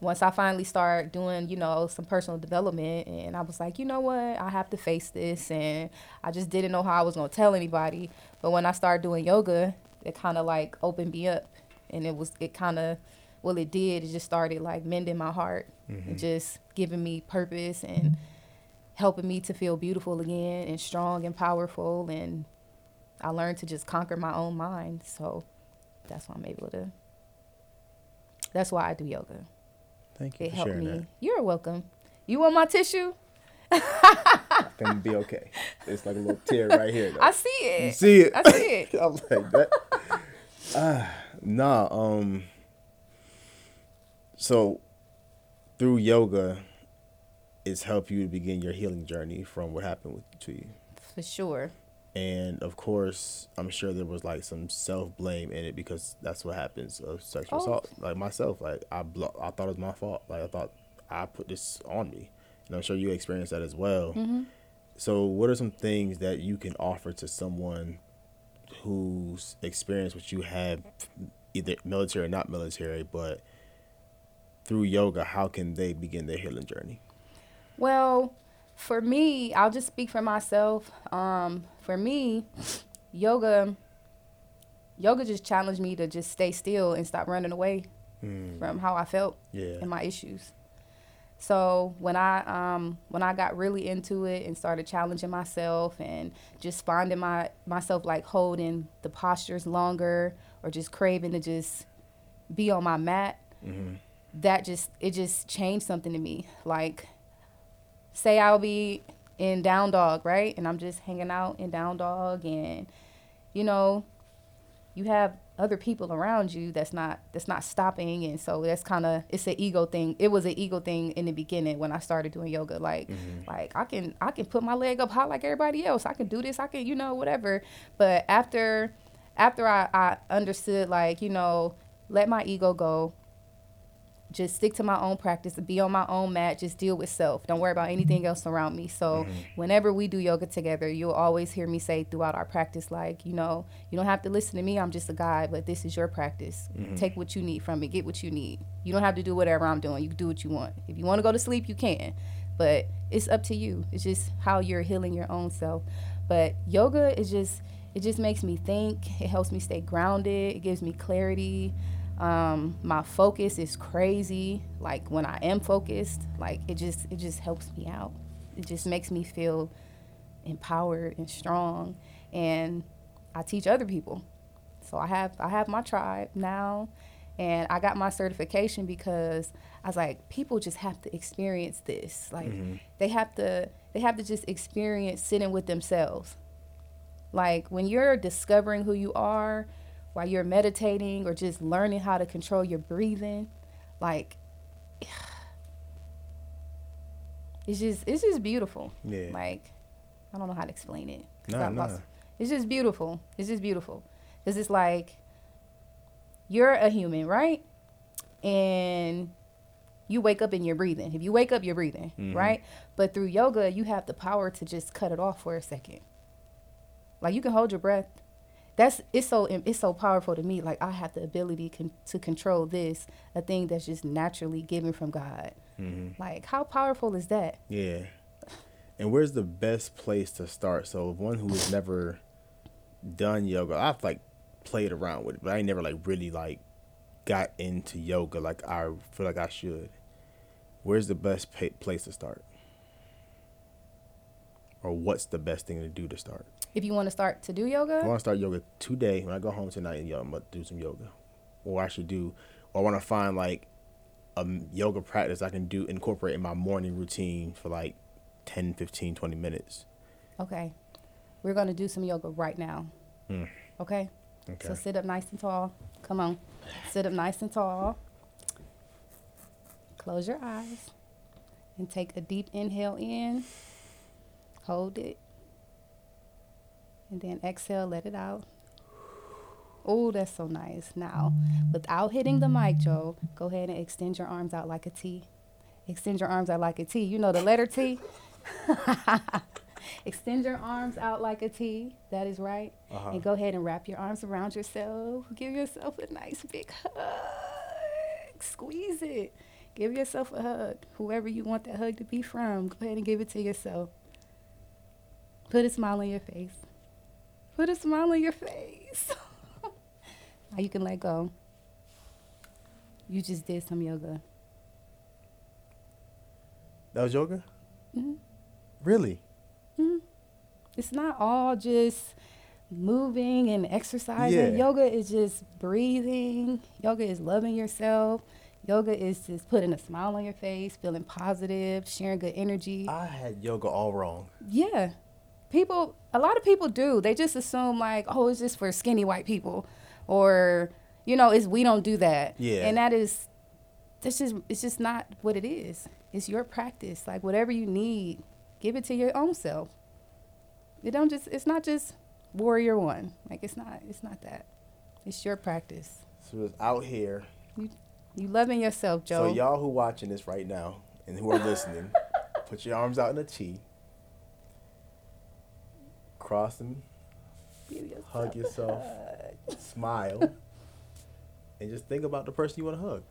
once I finally start doing, you know, some personal development, and I was like, you know what, I have to face this, and I just didn't know how I was gonna tell anybody. But when I started doing yoga, it kind of like opened me up, and it was it kind of, well, it did. It just started like mending my heart, and just giving me purpose and helping me to feel beautiful again and strong and powerful, and I learned to just conquer my own mind. So that's why I'm able to. That's why I do yoga. Thank you It for helped sharing me. that. You're welcome. You want my tissue? [LAUGHS] Gonna be okay. It's like a little tear right here. Though. I see it. You see it? I see it. [LAUGHS] I'm like that. Ah, nah. Um. So, through yoga, it's helped you to begin your healing journey from what happened with, to you. For sure. And of course, I'm sure there was like some self blame in it because that's what happens of sexual Oh. assault. Like myself, like I blo- I thought it was my fault. Like I thought I put this on me, and I'm sure you experienced that as well. So, what are some things that you can offer to someone who's experienced what you have, either military or not military, but through yoga, how can they begin their healing journey? Well, for me, I'll just speak for myself. Um, for me, yoga yoga just challenged me to just stay still and stop running away mm. from how I felt yeah. and my issues. So when I um, when I got really into it and started challenging myself and just finding my myself like holding the postures longer or just craving to just be on my mat, mm-hmm. that just it just changed something to me. Like say I'll be in down dog, right? And I'm just hanging out in down dog and you know, you have other people around you that's not that's not stopping. And so that's kind of it's an ego thing. It was an ego thing in the beginning when i started doing yoga. Like mm-hmm. like i can i can put my leg up high like everybody else. I can do this. I can you know whatever. But after after i i understood like you know let my ego go just stick to my own practice, be on my own mat, just deal with self. Don't worry about anything else around me. So mm-hmm. whenever we do yoga together, you'll always hear me say throughout our practice, like, you know, you don't have to listen to me. I'm just a guide, but this is your practice. Mm-hmm. Take what you need from it. Get what you need. You don't have to do whatever I'm doing. You can do what you want. If you want to go to sleep, you can. But it's up to you. It's just how you're healing your own self. But yoga is just it just makes me think. It helps me stay grounded. It gives me clarity. Um, my focus is crazy. Like when I am focused, like it just it just helps me out. It just makes me feel empowered and strong. And I teach other people. So I have I have my tribe now and I got my certification because I was like, people just have to experience this. Like mm-hmm. they have to they have to just experience sitting with themselves. Like when you're discovering who you are, while you're meditating or just learning how to control your breathing like [SIGHS] it's just it's just beautiful. Yeah. Like i don't know how to explain it nah, nah. it's just beautiful. It's just beautiful. Because it's like you're a human right? And you wake up and you're breathing. If you wake up you're breathing mm-hmm. right? But through yoga you have the power to just cut it off for a second. Like you can hold your breath that's it's so it's so powerful to me. Like I have the ability con- to control this, a thing that's just naturally given from God. Mm-hmm. Like how powerful is that? Yeah. And where's the best place to start? So one who has never done yoga, I've like played around with it, but I never like really like got into yoga like I feel like I should. Where's the best place to start? Or what's the best thing to do to start? If you want to start to do yoga, I want to start yoga today. When I go home tonight, yo, I'm gonna do some yoga, or I should do, or I want to find like a yoga practice I can do incorporate in my morning routine for like 10, 15, 20 minutes. Okay, we're gonna do some yoga right now. Mm. Okay. Okay. So sit up nice and tall. Come on, sit up nice and tall. Close your eyes and take a deep inhale in. Hold it. And then exhale, let it out. Oh, that's so nice. Now, without hitting the mic, Joe, go ahead and extend your arms out like a T. Extend your arms out like a T. You know the letter T? [LAUGHS] extend your arms out like a T. That is right. Uh-huh. And go ahead and wrap your arms around yourself. Give yourself a nice big hug. Squeeze it. Give yourself a hug. Whoever you want that hug to be from, go ahead and give it to yourself. Put a smile on your face. Put a smile on your face. [LAUGHS] now you can let go. You just did some yoga. That was yoga? Mm-hmm. Really? Mm-hmm. It's not all just moving and exercising. Yeah. Yoga is just breathing. Yoga is loving yourself. Yoga is just putting a smile on your face, feeling positive, sharing good energy. I had yoga all wrong. Yeah people a lot of people do. They just assume like oh it's just for skinny white people or you know it's we don't do that. Yeah. And that is this just it's just not what it is. It's your practice. Like whatever you need give it to your own self. It don't just it's not just warrior one. Like it's not it's not that. It's your practice. So it's out here. You you loving yourself joe. so y'all who watching this right now and who are listening [LAUGHS] put your arms out in a t across them, hug yourself, [LAUGHS] smile, and just think about the person you want to hug.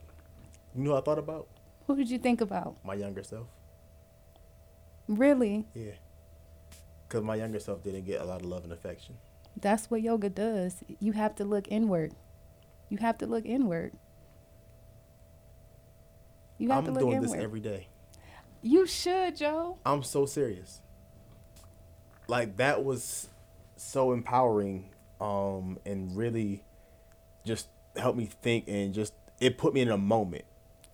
You know what I thought about? Who did you think about? My younger self. Really? Yeah. Because my younger self didn't get a lot of love and affection. That's what yoga does. You have to look inward. You have to look inward. You have I'm to look doing inward. this every day. you should, Joe. I'm so serious. Like that was so empowering um and really just helped me think and just it put me in a moment.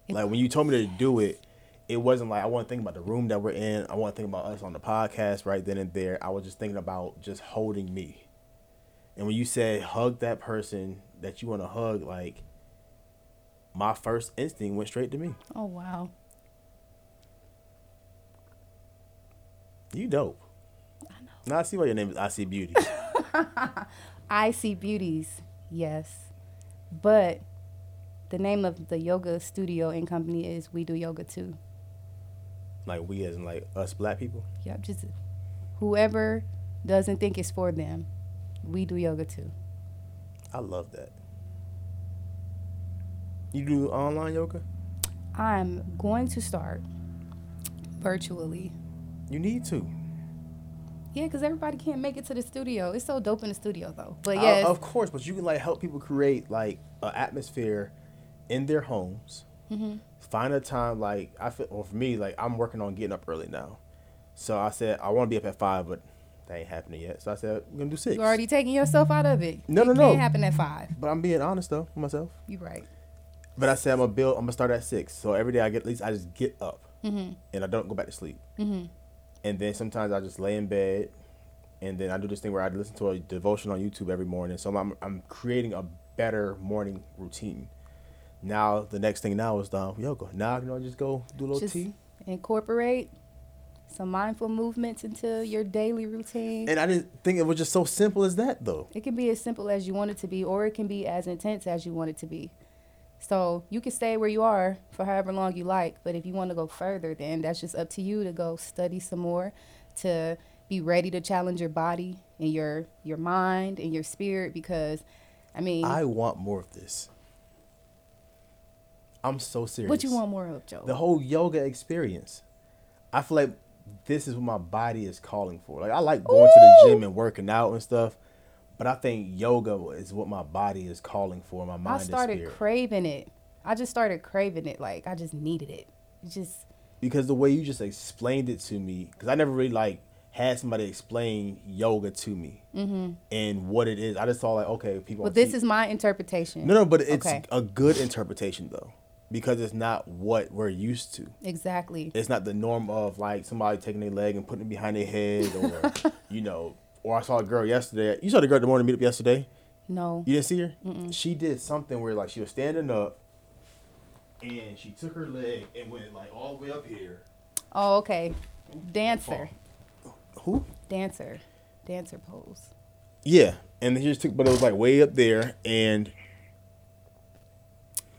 Like when you told me to do it, it wasn't like I want to think about the room that we're in. I want to think about us on the podcast right then and there. I was just thinking about just holding me. And when you said hug that person that you want to hug, like my first instinct went straight to me. Oh wow. You dope. Now I see why your name is I See Beauty. [LAUGHS] I see beauties, yes. But the name of the yoga studio and company is We Do Yoga Too. like we as in like us black people. Yep, just whoever doesn't think it's for them, we do yoga too. I love that. You do online yoga? I'm going to start virtually. You need to. Yeah, because everybody can't make it to the studio. It's so dope in the studio though. But Uh, yes, of course, but you can like help people create like an atmosphere in their homes. Mm-hmm. Find a time like I feel. Well, for me, like I'm working on getting up early now. So I said I want to be up at five, but that ain't happening yet. So I said we're gonna do six. You're already taking yourself out of it. No, it no, no. Can't happen at five. But I'm being honest though with myself. You're right. But I said I'm gonna build. I'm gonna start at six. So every day I get at least I just get up Mm-hmm. and I don't go back to sleep. Mm-hmm. And then sometimes I just lay in bed, and then I do this thing where I listen to a devotion on YouTube every morning. So I'm I'm creating a better morning routine. Now the next thing now is um, the yoga. Now you know just go do a little Just tea. incorporate some mindful movements into your daily routine. And I didn't think it was just so simple as that though. It can be as simple as you want it to be, or it can be as intense as you want it to be. So you can stay where you are for however long you like, but if you want to go further, then that's just up to you to go study some more, to be ready to challenge your body and your your mind and your spirit. Because, I mean, I want more of this. I'm so serious. what you want more of, Joe? the whole yoga experience. I feel like this is what my body is calling for. Like I like going to the gym and working out and stuff, but I think yoga is what my body is calling for. My mind is I started craving it. I just started craving it. Like I just needed it. It just because the way you just explained it to me, because I never really like had somebody explain yoga to me mm-hmm. and what it is. I just saw like okay, people. Well, this is my interpretation. no, no, but it's Okay. a good interpretation though, because it's not what we're used to. Exactly. it's not the norm of like somebody taking their leg and putting it behind their head or [LAUGHS] you know or i saw a girl yesterday you saw the girl at the morning meetup yesterday No. you didn't see her she did something where like she was standing up and she took her leg and went like all the way up here Oh, okay. Dancer. who Dancer. Dancer pose. yeah and then she just took but it was like way up there and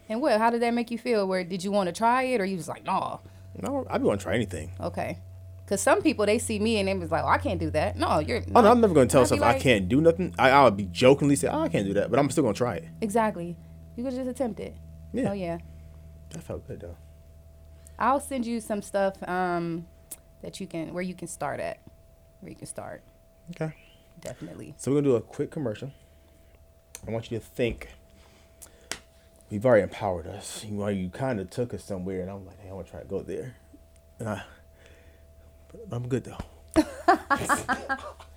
And what? How did that make you feel? Where did you want to try it, or you was like, no? no i'd be want to try anything Okay. Cause some people they see me and they was like, oh, I can't do that. No, you're. oh no i'm never gonna tell be myself i can't do nothing I, i'll be jokingly say oh, i can't do that but i'm still gonna try it Exactly. You could just attempt it. Yeah. Oh yeah. that felt good though I'll send you some stuff um that you can where you can start at, where you can start. okay Definitely. So we're gonna do a quick commercial. I want you to think. We've already empowered us. You know, you kind of took us somewhere, and I'm like, hey, I want to try to go there. And I, I'm good though. [LAUGHS]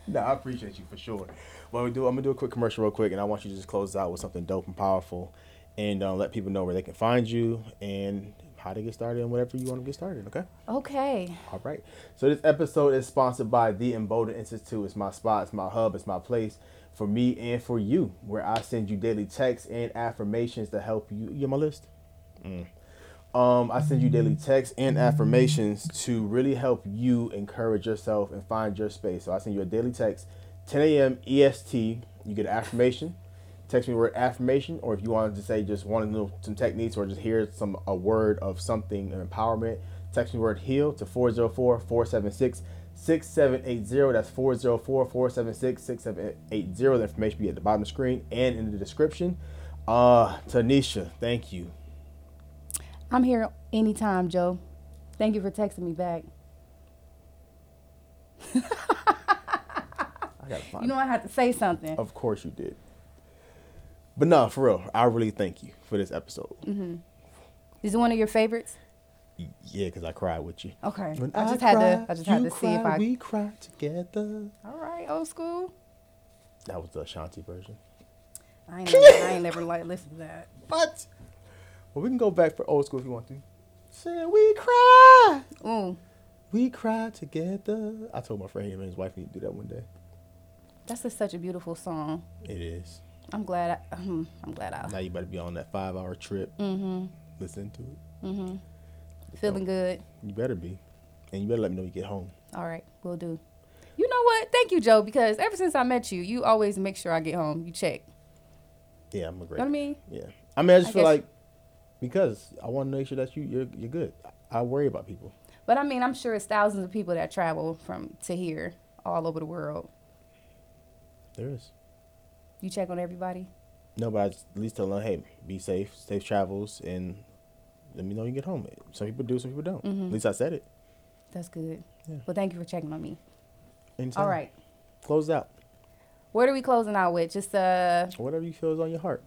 no, I appreciate you for sure. What we do, I'm gonna do a quick commercial real quick, and I want you to just close out with something dope and powerful, and uh, let people know where they can find you and how to get started and whatever you want to get started. Okay. Okay. All right. So this episode is sponsored by the Embolden Institute. It's my spot, it's my hub, it's my place for me and for you, where I send you daily texts and affirmations to help you. You get my list? Mm. Um, I send you daily texts and affirmations to really help you encourage yourself and find your space. So I send you a daily text, 10 a.m. EST. You get an affirmation. Text me word affirmation, or if you wanted to say just want to know some techniques or just hear some a word of something empowerment, text me word heal to 404 476 6780. That's 404 476 6780. The information will be at the bottom of the screen and in the description. Uh, Tanisha, thank you. I'm here anytime, Joe. Thank you for texting me back. I gotta find You know I had to say something. Of course you did. But no, for real, I really thank you for this episode. Mm-hmm. Is it one of your favorites? Yeah, because I cried with you. Okay. When I just had to. I just had to see if I. We cry together. All right, old school. That was the Ashanti version. I ain't never, I ain't never like listen to that. But well, we can go back for old school if you want to. Say we cry, Ooh, we cry together. I told my friend him and his wife need to do that one day. that's just such a beautiful song. It is. I'm glad. I, um, I'm glad I. Now you better be on that five hour trip. Mm-hmm. Listen to it. Mm-hmm. Feeling good. You better be, and you better let me know you get home. All right, we'll do. You know what? Thank you, Joe, because ever since I met you, you always make sure I get home. You check. Yeah, I'm a great. You know what I mean? Yeah, I mean, I just I feel like because I want to make sure that you you're, you're good. I worry about people. But I mean, I'm sure it's thousands of people that travel from to here all over the world. There is. You check on everybody. No, but I just at least tell them, hey, be safe, safe travels, and let me know when you get home. Some people do, some people don't. Mhm. At least I said it. That's good. Yeah. Well, thank you for checking on me. Anytime. All right. Close out. What are we closing out with? Just uh Whatever you feel is on your heart.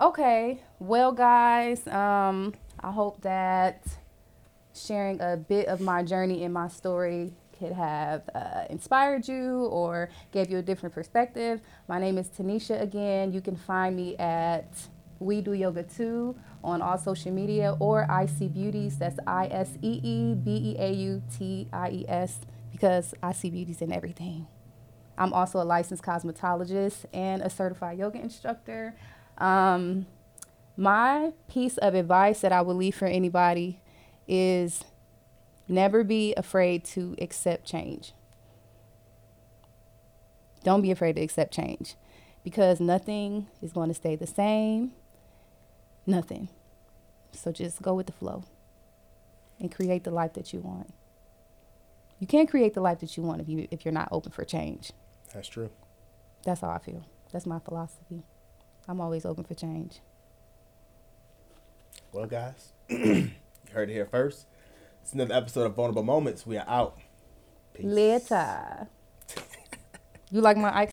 Okay. Well guys, um I hope that sharing a bit of my journey and my story could have uh, inspired you or gave you a different perspective. My name is Tanisha again. You can find me at We Do Yoga 2 on all social media or I See Beauties. That's I S E E B E A U T I E S because I see beauties in everything. I'm also a licensed cosmetologist and a certified yoga instructor. Um, my piece of advice that I would leave for anybody is never be afraid to accept change. Don't be afraid to accept change because nothing is going to stay the same. Nothing. So just go with the flow and create the life that you want. You can't create the life that you want if you if you're not open for change. That's true. That's how I feel. That's my philosophy. I'm always open for change. Well, guys, [CLEARS THROAT] you heard it here first. It's another episode of Vulnerable Moments. We are out. Peace. Later. [LAUGHS] You like my